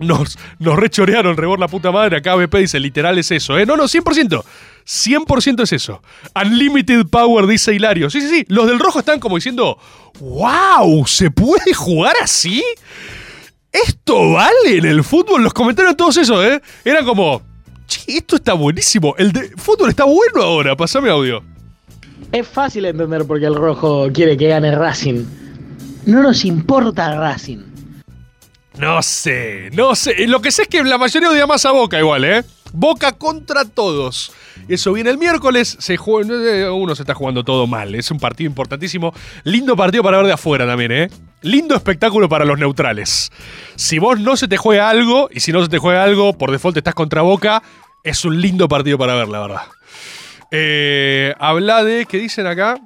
H: Nos, nos rechorearon, rebor la puta madre. Acá BP dice, literal es eso, ¿eh? No, no, 100%. 100% es eso. Unlimited Power, dice Hilario. Sí, sí, sí. Los del rojo están como diciendo, wow, ¿se puede jugar así? ¿Esto vale en el fútbol? Los comentarios todos esos, ¿eh? Eran como, che, esto está buenísimo. El fútbol está bueno ahora. Pasame audio.
M: Es fácil entender por qué el rojo quiere que gane Racing. No nos importa Racing.
H: No sé, no sé. Lo que sé es que la mayoría odia más a Boca igual, ¿eh? Boca contra todos. Eso viene el miércoles. Se juega, uno se está jugando todo mal. Es un partido importantísimo. Lindo partido para ver de afuera también, ¿eh? Lindo espectáculo para los neutrales. Si vos no se te juega algo, y si no se te juega algo, por default estás contra Boca, es un lindo partido para ver, la verdad. Eh, habla de, ¿qué dicen acá?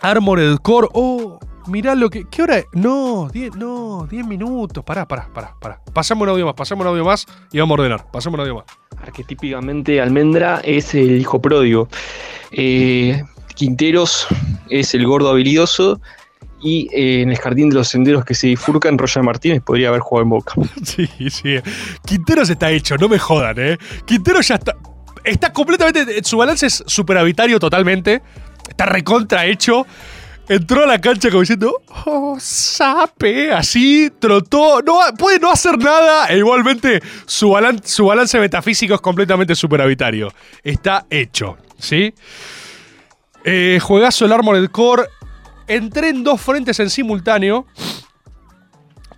H: Armored Core. Oh, mirá lo que. ¿Qué hora es? No, 10 no, 10 minutos. Pará, pará, pará, pará. Pasamos un audio más, pasamos un audio más y vamos a ordenar. Pasamos un audio más.
N: Arquetípicamente Almendra es el hijo pródigo. Eh, Quinteros es el gordo habilidoso. Y eh, en el jardín de los senderos que se bifurcan, Roger Martínez podría haber jugado en Boca.
H: Sí, sí. Quinteros está hecho, no me jodan, ¿eh? Quinteros ya está. Está completamente. Su balance es superavitario totalmente. Está recontra hecho. Entró a la cancha como diciendo, oh, sape, así, trotó, no, puede no hacer nada, e igualmente su, balan- su balance metafísico es completamente superavitario. Está hecho, ¿sí? Eh, juegazo el Armored Core. Entré en dos frentes en simultáneo.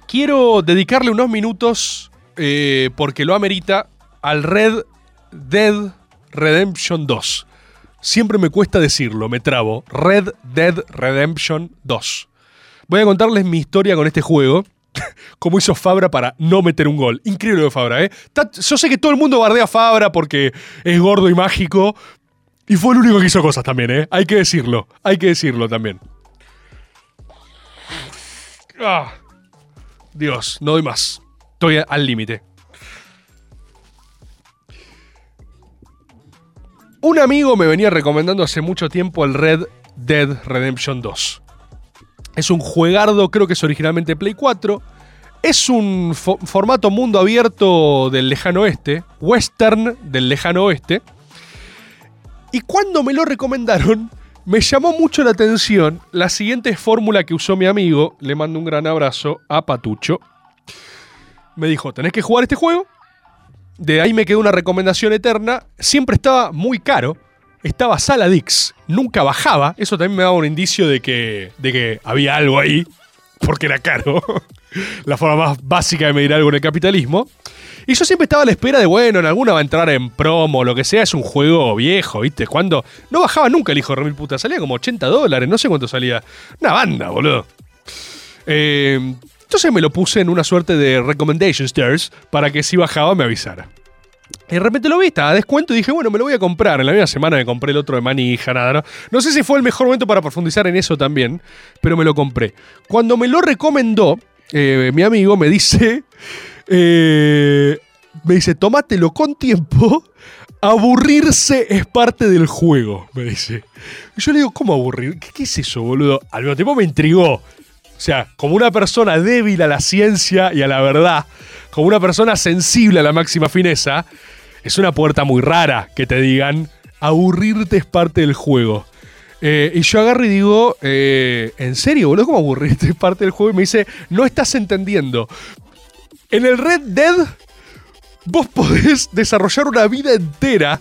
H: Quiero dedicarle unos minutos, eh, porque lo amerita, al Red Dead Redemption 2. Siempre me cuesta decirlo, me trabo. Red Dead Redemption 2. Voy a contarles mi historia con este juego. Cómo hizo Fabra para no meter un gol. Increíble Fabra, ¿eh? Yo sé que todo el mundo bardea a Fabra porque es gordo y mágico. Y fue el único que hizo cosas también, ¿eh? Hay que decirlo. Hay que decirlo también. Ah. Dios, no doy más. Estoy al límite. Un amigo me venía recomendando hace mucho tiempo el Red Dead Redemption 2. Es un juegardo, creo que es originalmente Play 4. Es un fo- formato mundo abierto del lejano oeste, western del lejano oeste. Y cuando me lo recomendaron, me llamó mucho la atención la siguiente fórmula que usó mi amigo. Le mando un gran abrazo a Patucho. Me dijo, tenés que jugar este juego. De ahí me quedó una recomendación eterna. Siempre estaba muy caro. Estaba Saladix. Nunca bajaba. Eso también me daba un indicio de que, de que había algo ahí. Porque era caro. la forma más básica de medir algo en el capitalismo. Y yo siempre estaba a la espera de, bueno, en alguna va a entrar en promo, lo que sea, es un juego viejo, ¿viste? Cuando no bajaba nunca el hijo de remil puta, salía como 80 dólares, no sé cuánto salía. Una banda, boludo. Eh, entonces me lo puse en una suerte de recommendation stairs para que si bajaba me avisara. Y de repente lo vi, estaba a descuento y dije, bueno, me lo voy a comprar. En la misma semana me compré el otro de manija, nada, ¿no? No sé si fue el mejor momento para profundizar en eso también, pero me lo compré. Cuando me lo recomendó, eh, mi amigo me dice, eh, me dice, tómatelo con tiempo. Aburrirse es parte del juego, me dice. Y yo le digo, ¿cómo aburrir? ¿Qué, qué es eso, boludo? Al mismo tiempo me intrigó. O sea, como una persona débil a la ciencia y a la verdad, como una persona sensible a la máxima fineza, es una puerta muy rara que te digan, aburrirte es parte del juego. Eh, y yo agarro y digo, eh, ¿en serio, boludo? ¿Cómo aburrirte es parte del juego? Y me dice, no estás entendiendo. En el Red Dead, vos podés desarrollar una vida entera,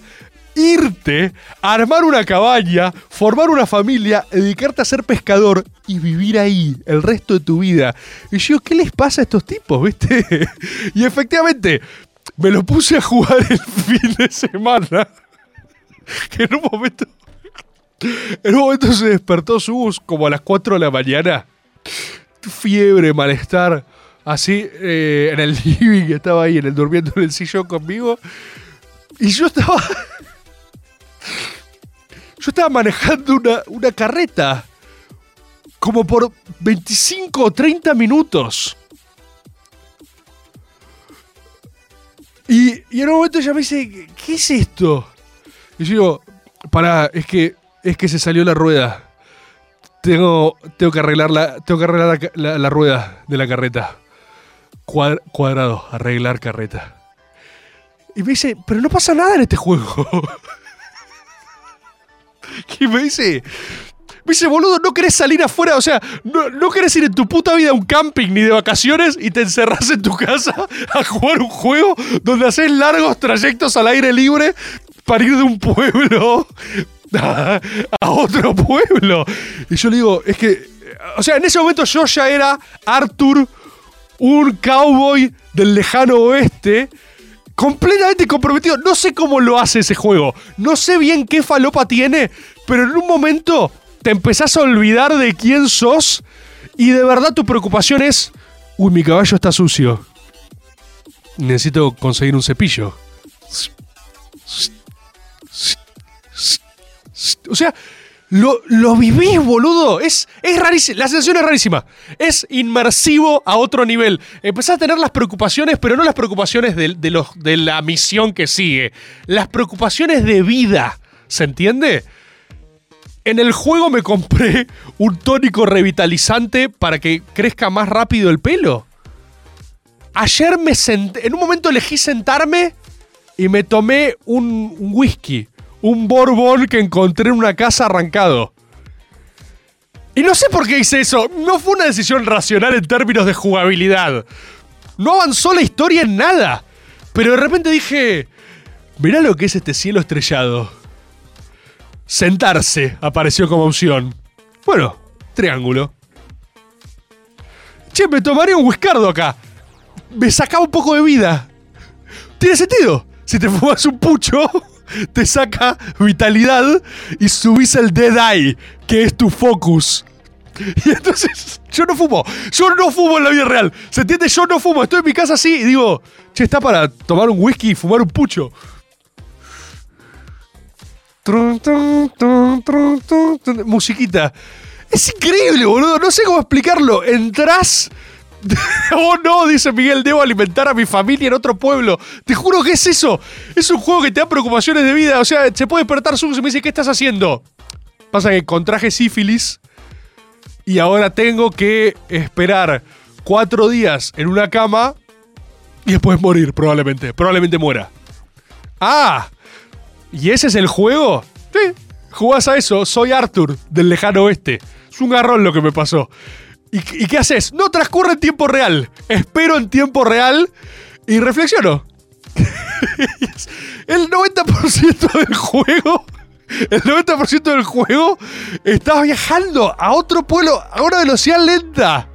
H: irte, armar una cabaña, formar una familia, dedicarte a ser pescador y vivir ahí el resto de tu vida. Y yo, ¿qué les pasa a estos tipos, viste? Y efectivamente, me lo puse a jugar el fin de semana. Que en un momento. En un momento se despertó Sus como a las 4 de la mañana. Fiebre, malestar. Así, eh, en el living, estaba ahí, en el durmiendo en el sillón conmigo. Y yo estaba. Yo estaba manejando una, una carreta. Como por 25 o 30 minutos. Y, y en un momento ella me dice, ¿qué es esto? Y yo digo, pará, es que, es que se salió la rueda. Tengo, tengo que arreglar, la, tengo que arreglar la, la- rueda de la carreta. Cuad- cuadrado, arreglar carreta. Y me dice, pero no pasa nada en este juego. y me dice, me dice, boludo, no querés salir afuera, o sea, no, no querés ir en tu puta vida a un camping ni de vacaciones y te encerrás en tu casa a jugar un juego donde haces largos trayectos al aire libre para ir de un pueblo a, a otro pueblo. Y yo le digo, es que, o sea, en ese momento yo ya era Arthur, un cowboy del lejano oeste, completamente comprometido. No sé cómo lo hace ese juego. No sé bien qué falopa tiene, pero en un momento te empezás a olvidar de quién sos y de verdad tu preocupación es, uy, mi caballo está sucio. Necesito conseguir un cepillo. O sea, lo, lo vivís, boludo. Es, es rarísimo. La sensación es rarísima. Es inmersivo a otro nivel. Empezás a tener las preocupaciones, pero no las preocupaciones de, de los, de la misión que sigue. Las preocupaciones de vida. ¿Se entiende? En el juego me compré un tónico revitalizante para que crezca más rápido el pelo. Ayer me senté. En un momento elegí sentarme y me tomé un, un whisky. Un borbón que encontré en una casa arrancado. Y no sé por qué hice eso. No fue una decisión racional en términos de jugabilidad. No avanzó la historia en nada. Pero de repente dije. Mirá lo que es este cielo estrellado. Sentarse apareció como opción. Bueno, triángulo. Che, me tomaré un whiskardo acá. Me sacaba un poco de vida. Tiene sentido. Si te fumas un pucho, te saca vitalidad y subís el Dead Eye, que es tu focus. Y entonces, yo no fumo. Yo no fumo en la vida real. ¿Se entiende? Yo no fumo. Estoy en mi casa así y digo, che, está para tomar un whisky y fumar un pucho. Musiquita. Es increíble, boludo. No sé cómo explicarlo. Entrás. oh no, dice Miguel, debo alimentar a mi familia en otro pueblo. Te juro que es eso. Es un juego que te da preocupaciones de vida. O sea, se puede despertar Sus y me dice, ¿qué estás haciendo? Pasa que contraje sífilis. y ahora tengo que esperar cuatro días en una cama y después morir, probablemente. Probablemente muera. ¡Ah! ¿Y ese es el juego? Sí. Jugás a eso, soy Arthur, del lejano oeste. Es un garrón lo que me pasó. ¿Y, qué haces? No transcurre en tiempo real. Espero en tiempo real y reflexiono. el 90% del juego. El 90% del juego estás viajando a otro pueblo a una velocidad lenta.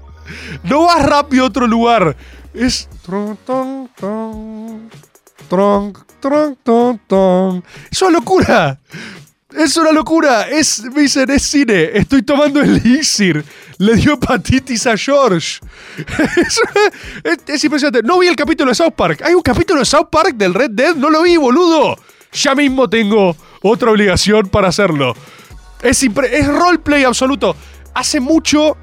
H: No vas rápido a otro lugar. Es. Es una locura. Es una locura. Es, me es cine. Estoy tomando el elixir. Le dio hepatitis a George. es, es- es impresionante. No vi el capítulo de South Park. Hay un capítulo de South Park del Red Dead. No lo vi, boludo. Ya mismo tengo otra obligación para hacerlo. Es, es roleplay absoluto. Hace mucho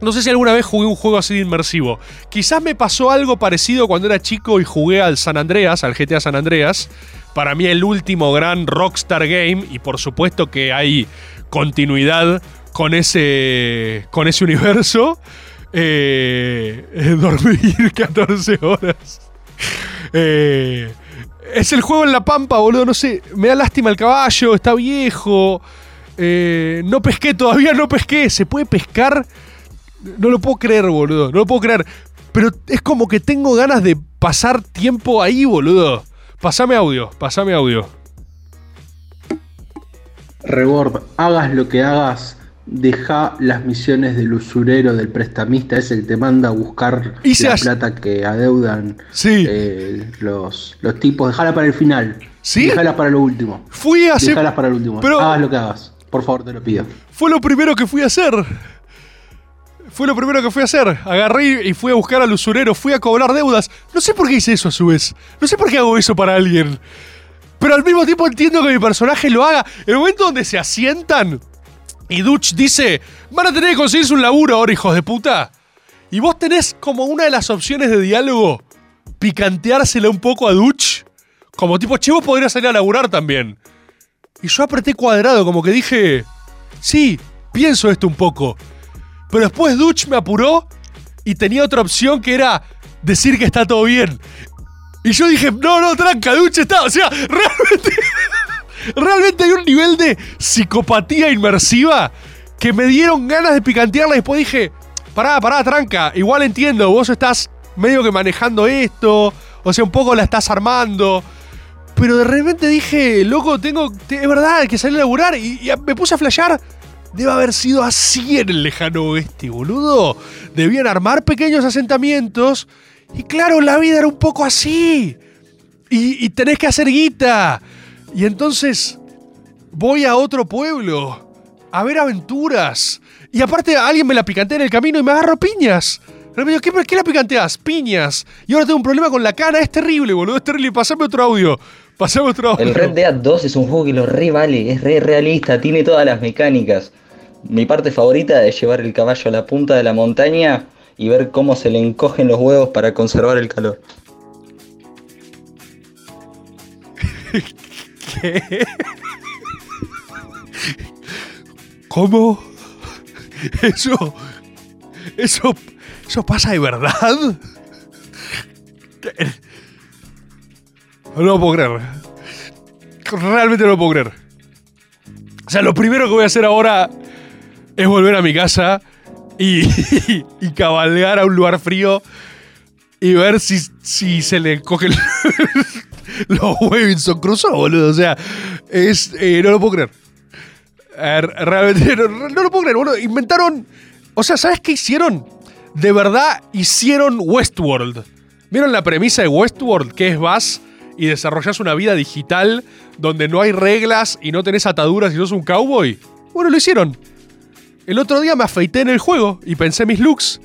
H: no sé si alguna vez jugué un juego así de inmersivo. Quizás me pasó algo parecido cuando era chico y jugué al San Andreas, al GTA San Andreas. Para mí el último gran Rockstar Game y por supuesto que hay continuidad con ese, con ese universo. Eh, dormir 14 horas. Eh, es el juego en la pampa, boludo. No sé, me da lástima el caballo, está viejo. Eh, no pesqué, todavía no pesqué. ¿Se puede pescar? No lo puedo creer, boludo. No lo puedo creer. Pero es como que tengo ganas de pasar tiempo ahí, boludo. Pasame audio, pasame audio.
O: Rebord, hagas lo que hagas, deja las misiones del usurero, del prestamista, ese que te manda a buscar la plata que adeudan
H: Sí.
O: eh, los, los tipos. Dejala para el final.
H: ¿Sí?
O: Dejala para lo último.
H: Fui a hacer.
O: Dejalas para el último.
H: Pero-
O: Hagas lo que hagas. Por favor, te lo pido.
H: Fue lo primero que fui a hacer. Fue lo primero que fui a hacer. Agarré y fui a buscar al usurero. Fui a cobrar deudas. No sé por qué hice eso a su vez. No sé por qué hago eso para alguien. Pero al mismo tiempo entiendo que mi personaje lo haga. El momento donde se asientan y Dutch dice: Van a tener que conseguirse un laburo ahora, hijos de puta. Y vos tenés como una de las opciones de diálogo picanteársela un poco a Dutch. Como tipo, che, vos podrías salir a laburar también. Y yo apreté cuadrado, como que dije, sí, pienso esto un poco. Pero después Dutch me apuró y tenía otra opción que era decir que está todo bien. Y yo dije, no, no, tranca, Dutch está. O sea, realmente. realmente hay un nivel de psicopatía inmersiva que me dieron ganas de picantearla y después dije, pará, pará, tranca, igual entiendo, vos estás medio que manejando esto, o sea, un poco la estás armando. Pero de repente dije, loco, tengo. te- es verdad, hay que salir a laburar. Y, y me puse a flashear. Debe haber sido así en el lejano oeste, boludo. Debían armar pequeños asentamientos. Y claro, la vida era un poco así. Y, tenés que hacer guita. Y entonces voy a otro pueblo a ver aventuras. Y aparte alguien me la picantea en el camino y me agarro piñas. Y me ¿qué, ¿qué la picanteas? Piñas. Y ahora tengo un problema con la cana. Es terrible, boludo. Es terrible. Pasame otro audio. Pasame otro audio.
P: El Red Dead 2 es un juego que lo re vale, es re realista, tiene todas las mecánicas. Mi parte favorita es llevar el caballo a la punta de la montaña y ver cómo se le encogen los huevos para conservar el calor.
H: ¿Qué? ¿Cómo? Eso. Eso. Eso pasa de verdad. No lo puedo creer. Realmente no lo puedo creer. O sea, lo primero que voy a hacer ahora es volver a mi casa y, y cabalgar a un lugar frío y ver si, si se le cogen los Robinson Crusoe, boludo. O sea, es, eh, no lo puedo creer. Realmente no, no lo puedo creer, boludo. Inventaron. O sea, ¿sabes qué hicieron? De verdad hicieron Westworld. ¿Vieron la premisa de Westworld? Que es vas y desarrollas una vida digital donde no hay reglas y no tenés ataduras y sos un cowboy. Bueno, lo hicieron. El otro día me afeité en el juego y pensé mis looks.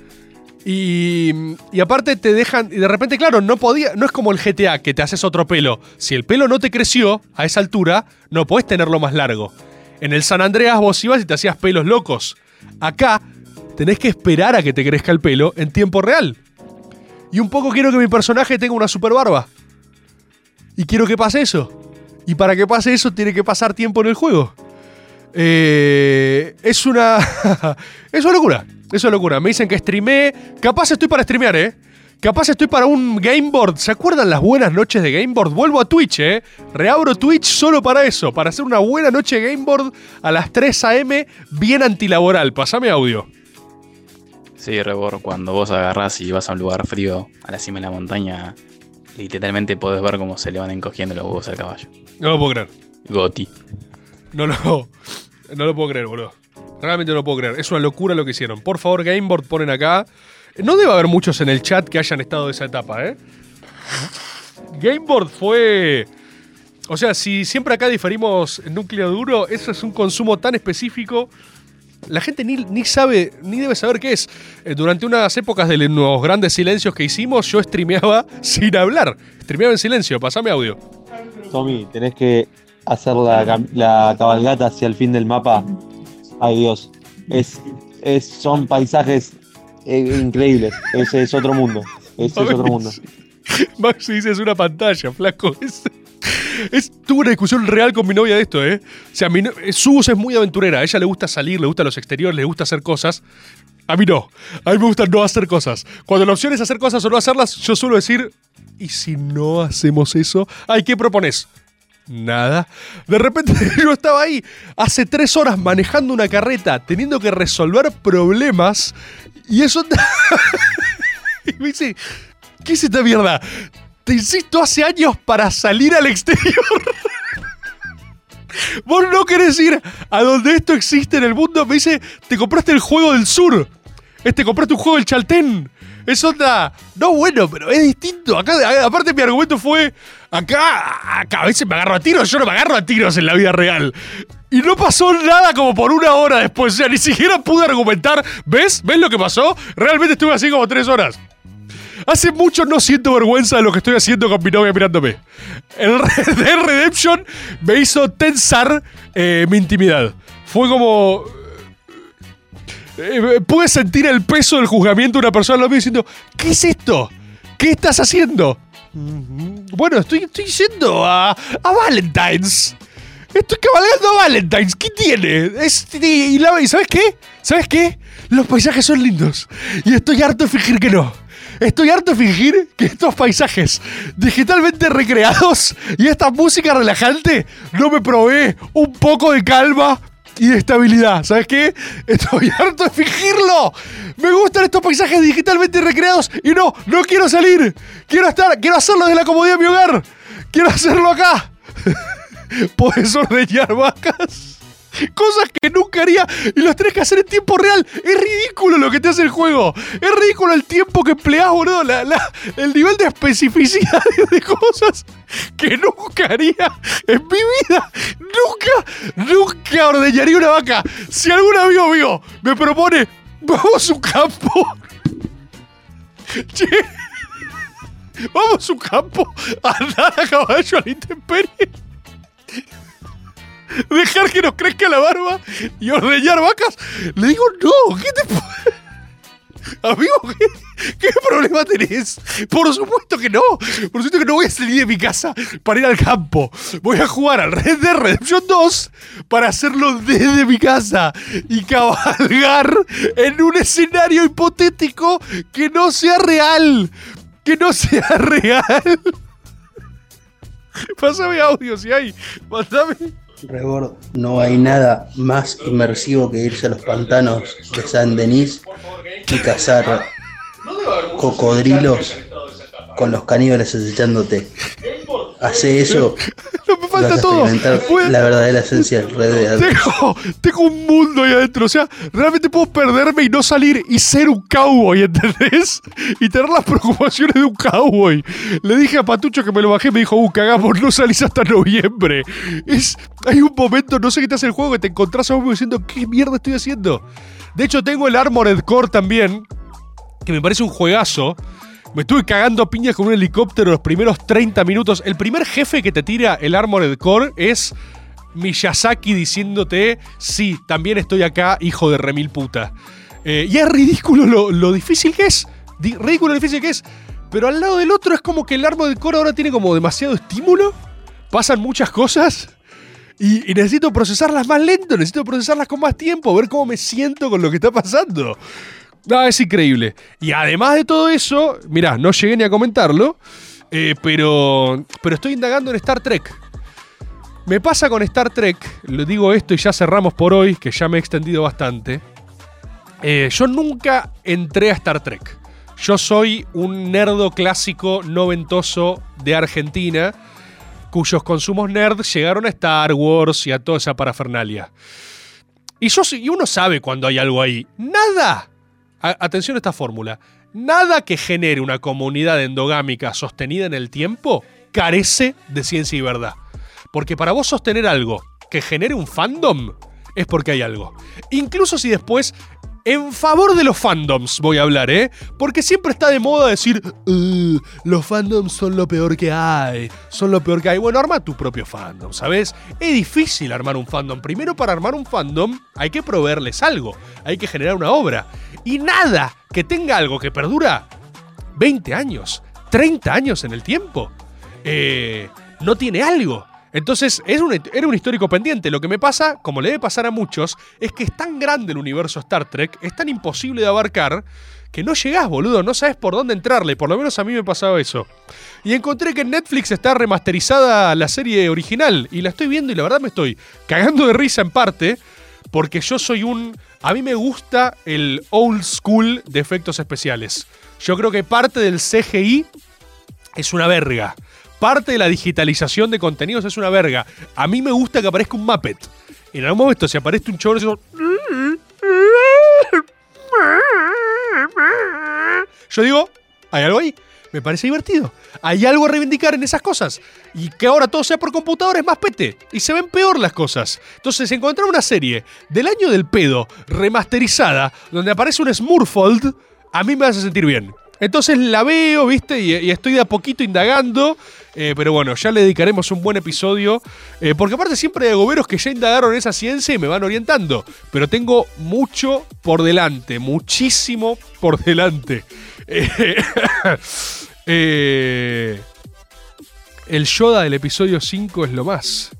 H: Y, y aparte te dejan. Y de repente, claro, no podía. No es como el GTA que te haces otro pelo. Si el pelo no te creció a esa altura, no podés tenerlo más largo. En el San Andreas vos ibas y te hacías pelos locos. Acá tenés que esperar a que te crezca el pelo en tiempo real. Y un poco quiero que mi personaje tenga una super barba. Y quiero que pase eso. Y para que pase eso tiene que pasar tiempo en el juego. Eh, es una. es una locura. Es una locura. Me dicen que streamé. Capaz estoy para streamear, ¿eh? Capaz estoy para un Gameboard. ¿Se acuerdan las buenas noches de Gameboard? Vuelvo a Twitch, ¿eh? Reabro Twitch solo para eso. Para hacer una buena noche de Gameboard a las 3 a.m. bien antilaboral. Pasame audio.
Q: Sí, Rebor, cuando vos agarrás y vas a un lugar frío, a la cima de la montaña, literalmente podés ver cómo se le van encogiendo los huevos al caballo.
H: No lo puedo creer.
Q: Goti.
H: No lo, no lo puedo creer, boludo. Realmente no lo puedo creer. Es una locura lo que hicieron. Por favor, Gameboard ponen acá. No debe haber muchos en el chat que hayan estado de esa etapa, ¿eh? Gameboard fue. O sea, si siempre acá diferimos núcleo duro, eso es un consumo tan específico. La gente ni, ni sabe, ni debe saber qué es. Eh, durante unas épocas de los grandes silencios que hicimos, yo streameaba sin hablar. Streameaba en silencio, pasame audio.
R: Tommy, tenés que hacer la, la cabalgata hacia el fin del mapa. Ay Dios. Es, es, son paisajes eh, increíbles. Ese es otro mundo. Ese es otro mundo.
H: Maxi dice es una pantalla, flaco. Es, es- tuve una discusión real con mi novia de esto, ¿eh? O sea, mi no- eh, Sus es muy aventurera. Ella le gusta salir, le gustan los exteriores, le gusta hacer cosas. A mí no. A mí me gusta no hacer cosas. Cuando la opción es hacer cosas o no hacerlas, yo suelo decir, ¿y si no hacemos eso? Ay, ¿qué propones? Nada. De repente yo estaba ahí hace tres horas manejando una carreta, teniendo que resolver problemas, y eso... y me dice, ¿qué es esta mierda? Te insisto hace años para salir al exterior. Vos no querés ir a donde esto existe en el mundo. Me dice, te compraste el juego del sur. Este, compraste un juego del Chaltén. Es onda. No, bueno, pero es distinto. Acá, aparte, mi argumento fue: acá, acá a veces me agarro a tiros. Yo no me agarro a tiros en la vida real. Y no pasó nada como por una hora después. O sea, ni siquiera pude argumentar. ¿Ves? ¿Ves lo que pasó? Realmente estuve así como tres horas. Hace mucho no siento vergüenza de lo que estoy haciendo con mi novia mirándome. El Red Redemption me hizo tensar eh, mi intimidad. Fue como. Eh, pude sentir el peso del juzgamiento de una persona lado mío diciendo: ¿Qué es esto? ¿Qué estás haciendo? "Mm, Bueno, estoy, estoy yendo a, a Valentine's. Estoy cabalgando a Valentine's. ¿Qué tiene? Es- y ¿Sabes qué? ¿Sabes qué? Los paisajes son lindos. Y estoy harto de fingir que no. Estoy harto de fingir que estos paisajes digitalmente recreados y esta música relajante no me provee un poco de calma y de estabilidad. ¿Sabes qué? Estoy harto de fingirlo. Me gustan estos paisajes digitalmente recreados y no, no quiero salir. Quiero estar, quiero hacerlo desde la comodidad de mi hogar. Quiero hacerlo acá. Puedes ordeñar vacas. Cosas que nunca haría y los tenés que hacer en tiempo real. Es ridículo lo que te hace el juego. Es ridículo el tiempo que empleás, boludo. La- la- el nivel de especificidad de cosas que nunca haría en mi vida. Nunca, nunca ordeñaría una vaca. Si algún amigo mío me propone, vamos a un campo. Che, vamos a un campo a andar caballo a la intemperie. Dejar que nos crezca la barba y ordeñar vacas. Le digo, no, ¿qué te? Amigo, ¿qué, qué problema tenés? Por supuesto que no. Por supuesto que no voy a salir de mi casa para ir al campo. Voy a jugar al Red Dead Redemption 2 para hacerlo desde mi casa y cabalgar en un escenario hipotético que no sea real. Que no sea real. Pásame audio si hay. Mandame.
O: Rebord, no hay nada más inmersivo que irse a los pantanos de San Denis y cazar cocodrilos con los caníbales acechándote. Hace eso.
H: falta
O: vas a
H: todo. Puede-
O: la verdadera esencia del Red Dead.
H: Tengo, tengo un mundo ahí adentro. O sea, realmente puedo perderme y no salir y ser un cowboy, ¿entendés? Y tener las preocupaciones de un cowboy. Le dije a Patucho que me lo bajé, me dijo, uh, cagamos, no salís hasta noviembre. Es, hay un momento, no sé qué te hace el juego, que te encontrás a vos diciendo, ¿qué mierda estoy haciendo? De hecho, tengo el Armored Core también, que me parece un juegazo. Me estuve cagando a piñas con un helicóptero los primeros 30 minutos. El primer jefe que te tira el Armored Core es Miyazaki diciéndote, sí, también estoy acá, hijo de remil puta. Eh, y es ridículo lo, lo difícil que es. Ridículo lo difícil que es. Pero al lado del otro es como que el Armored Core ahora tiene como demasiado estímulo. Pasan muchas cosas. Y, y necesito procesarlas más lento, necesito procesarlas con más tiempo, ver cómo me siento con lo que está pasando. No, es increíble. Y además de todo eso, mirá, no llegué ni a comentarlo, eh, pero, pero estoy indagando en Star Trek. Me pasa con Star Trek, le digo esto y ya cerramos por hoy, que ya me he extendido bastante. Eh, yo nunca entré a Star Trek. Yo soy un nerdo clásico noventoso de Argentina, cuyos consumos nerd llegaron a Star Wars y a toda esa parafernalia. Y, yo, y uno sabe cuando hay algo ahí. Nada. Atención a esta fórmula. Nada que genere una comunidad endogámica sostenida en el tiempo carece de ciencia y verdad. Porque para vos sostener algo que genere un fandom es porque hay algo. Incluso si después, en favor de los fandoms voy a hablar, ¿eh? Porque siempre está de moda decir, "Uh, los fandoms son lo peor que hay, son lo peor que hay. Bueno, arma tu propio fandom, ¿sabes? Es difícil armar un fandom. Primero, para armar un fandom hay que proveerles algo, hay que generar una obra. Y nada que tenga algo que perdura 20 años, 30 años en el tiempo, eh, no tiene algo. Entonces, era un histórico pendiente. Lo que me pasa, como le debe pasar a muchos, es que es tan grande el universo Star Trek, es tan imposible de abarcar, que no llegás, boludo, no sabes por dónde entrarle. Por lo menos a mí me pasaba eso. Y encontré que en Netflix está remasterizada la serie original, y la estoy viendo y la verdad me estoy cagando de risa en parte, porque yo soy un... A mí me gusta el old school de efectos especiales. Yo creo que parte del CGI es una verga. Parte de la digitalización de contenidos es una verga. A mí me gusta que aparezca un Muppet. En algún momento, si aparece un chabón, yo, yo digo, hay algo ahí. Me parece divertido. Hay algo a reivindicar en esas cosas. Y que ahora todo sea por computadora es más pete. Y se ven peor las cosas. Entonces, encontrar una serie del año del pedo, remasterizada, donde aparece un Smurfold, a mí me hace sentir bien. Entonces la veo, ¿viste? Y, estoy de a poquito indagando. eh, pero bueno, ya le dedicaremos un buen episodio. eh, porque aparte siempre hay agoberos que ya indagaron esa ciencia y me van orientando. Pero tengo mucho por delante, muchísimo por delante. Eh, el Yoda del episodio 5 es lo más.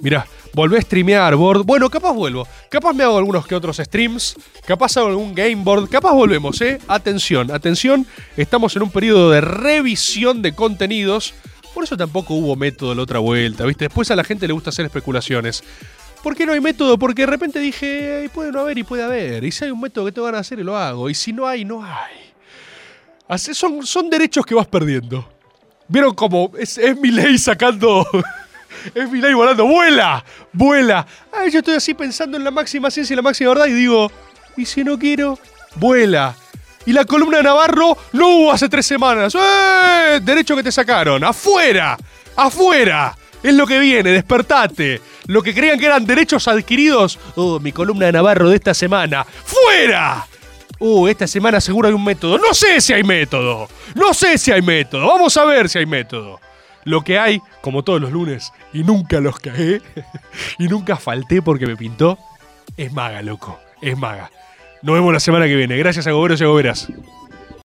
H: Mirá, volvé a streamear board. Bueno, capaz vuelvo. Capaz me hago algunos que otros streams. Capaz hago algún game board. Capaz volvemos, ¿eh? Atención, atención. Estamos en un periodo de revisión de contenidos. Por eso tampoco hubo método la otra vuelta, ¿viste? Después a la gente le gusta hacer especulaciones. ¿Por qué no hay método? Porque de repente dije, "Ay, puede no haber y puede haber. Y si hay un método que te van a hacer, y lo hago. Y si no hay, no hay. Así son, son derechos que vas perdiendo. ¿Vieron cómo es mi ley sacando... es mi ley volando. ¡Vuela! ¡Vuela! Ay, yo estoy así pensando en la máxima ciencia y la máxima verdad y digo, ¿y si no quiero? ¡Vuela! Y la columna de Navarro no hubo hace tres semanas. ¡Eh! Derecho que te sacaron. ¡Afuera! ¡Afuera! Es lo que viene, despertate. Lo que creían que eran derechos adquiridos. Oh, mi columna de Navarro de esta semana. ¡Fuera! Uh, esta semana seguro hay un método. No sé si hay método. No sé si hay método. Vamos a ver si hay método. Lo que hay, como todos los lunes, y nunca los cagué, y nunca falté porque me pintó, es maga, loco. Es maga. Nos vemos la semana que viene. Gracias a Goberos y a Goberas.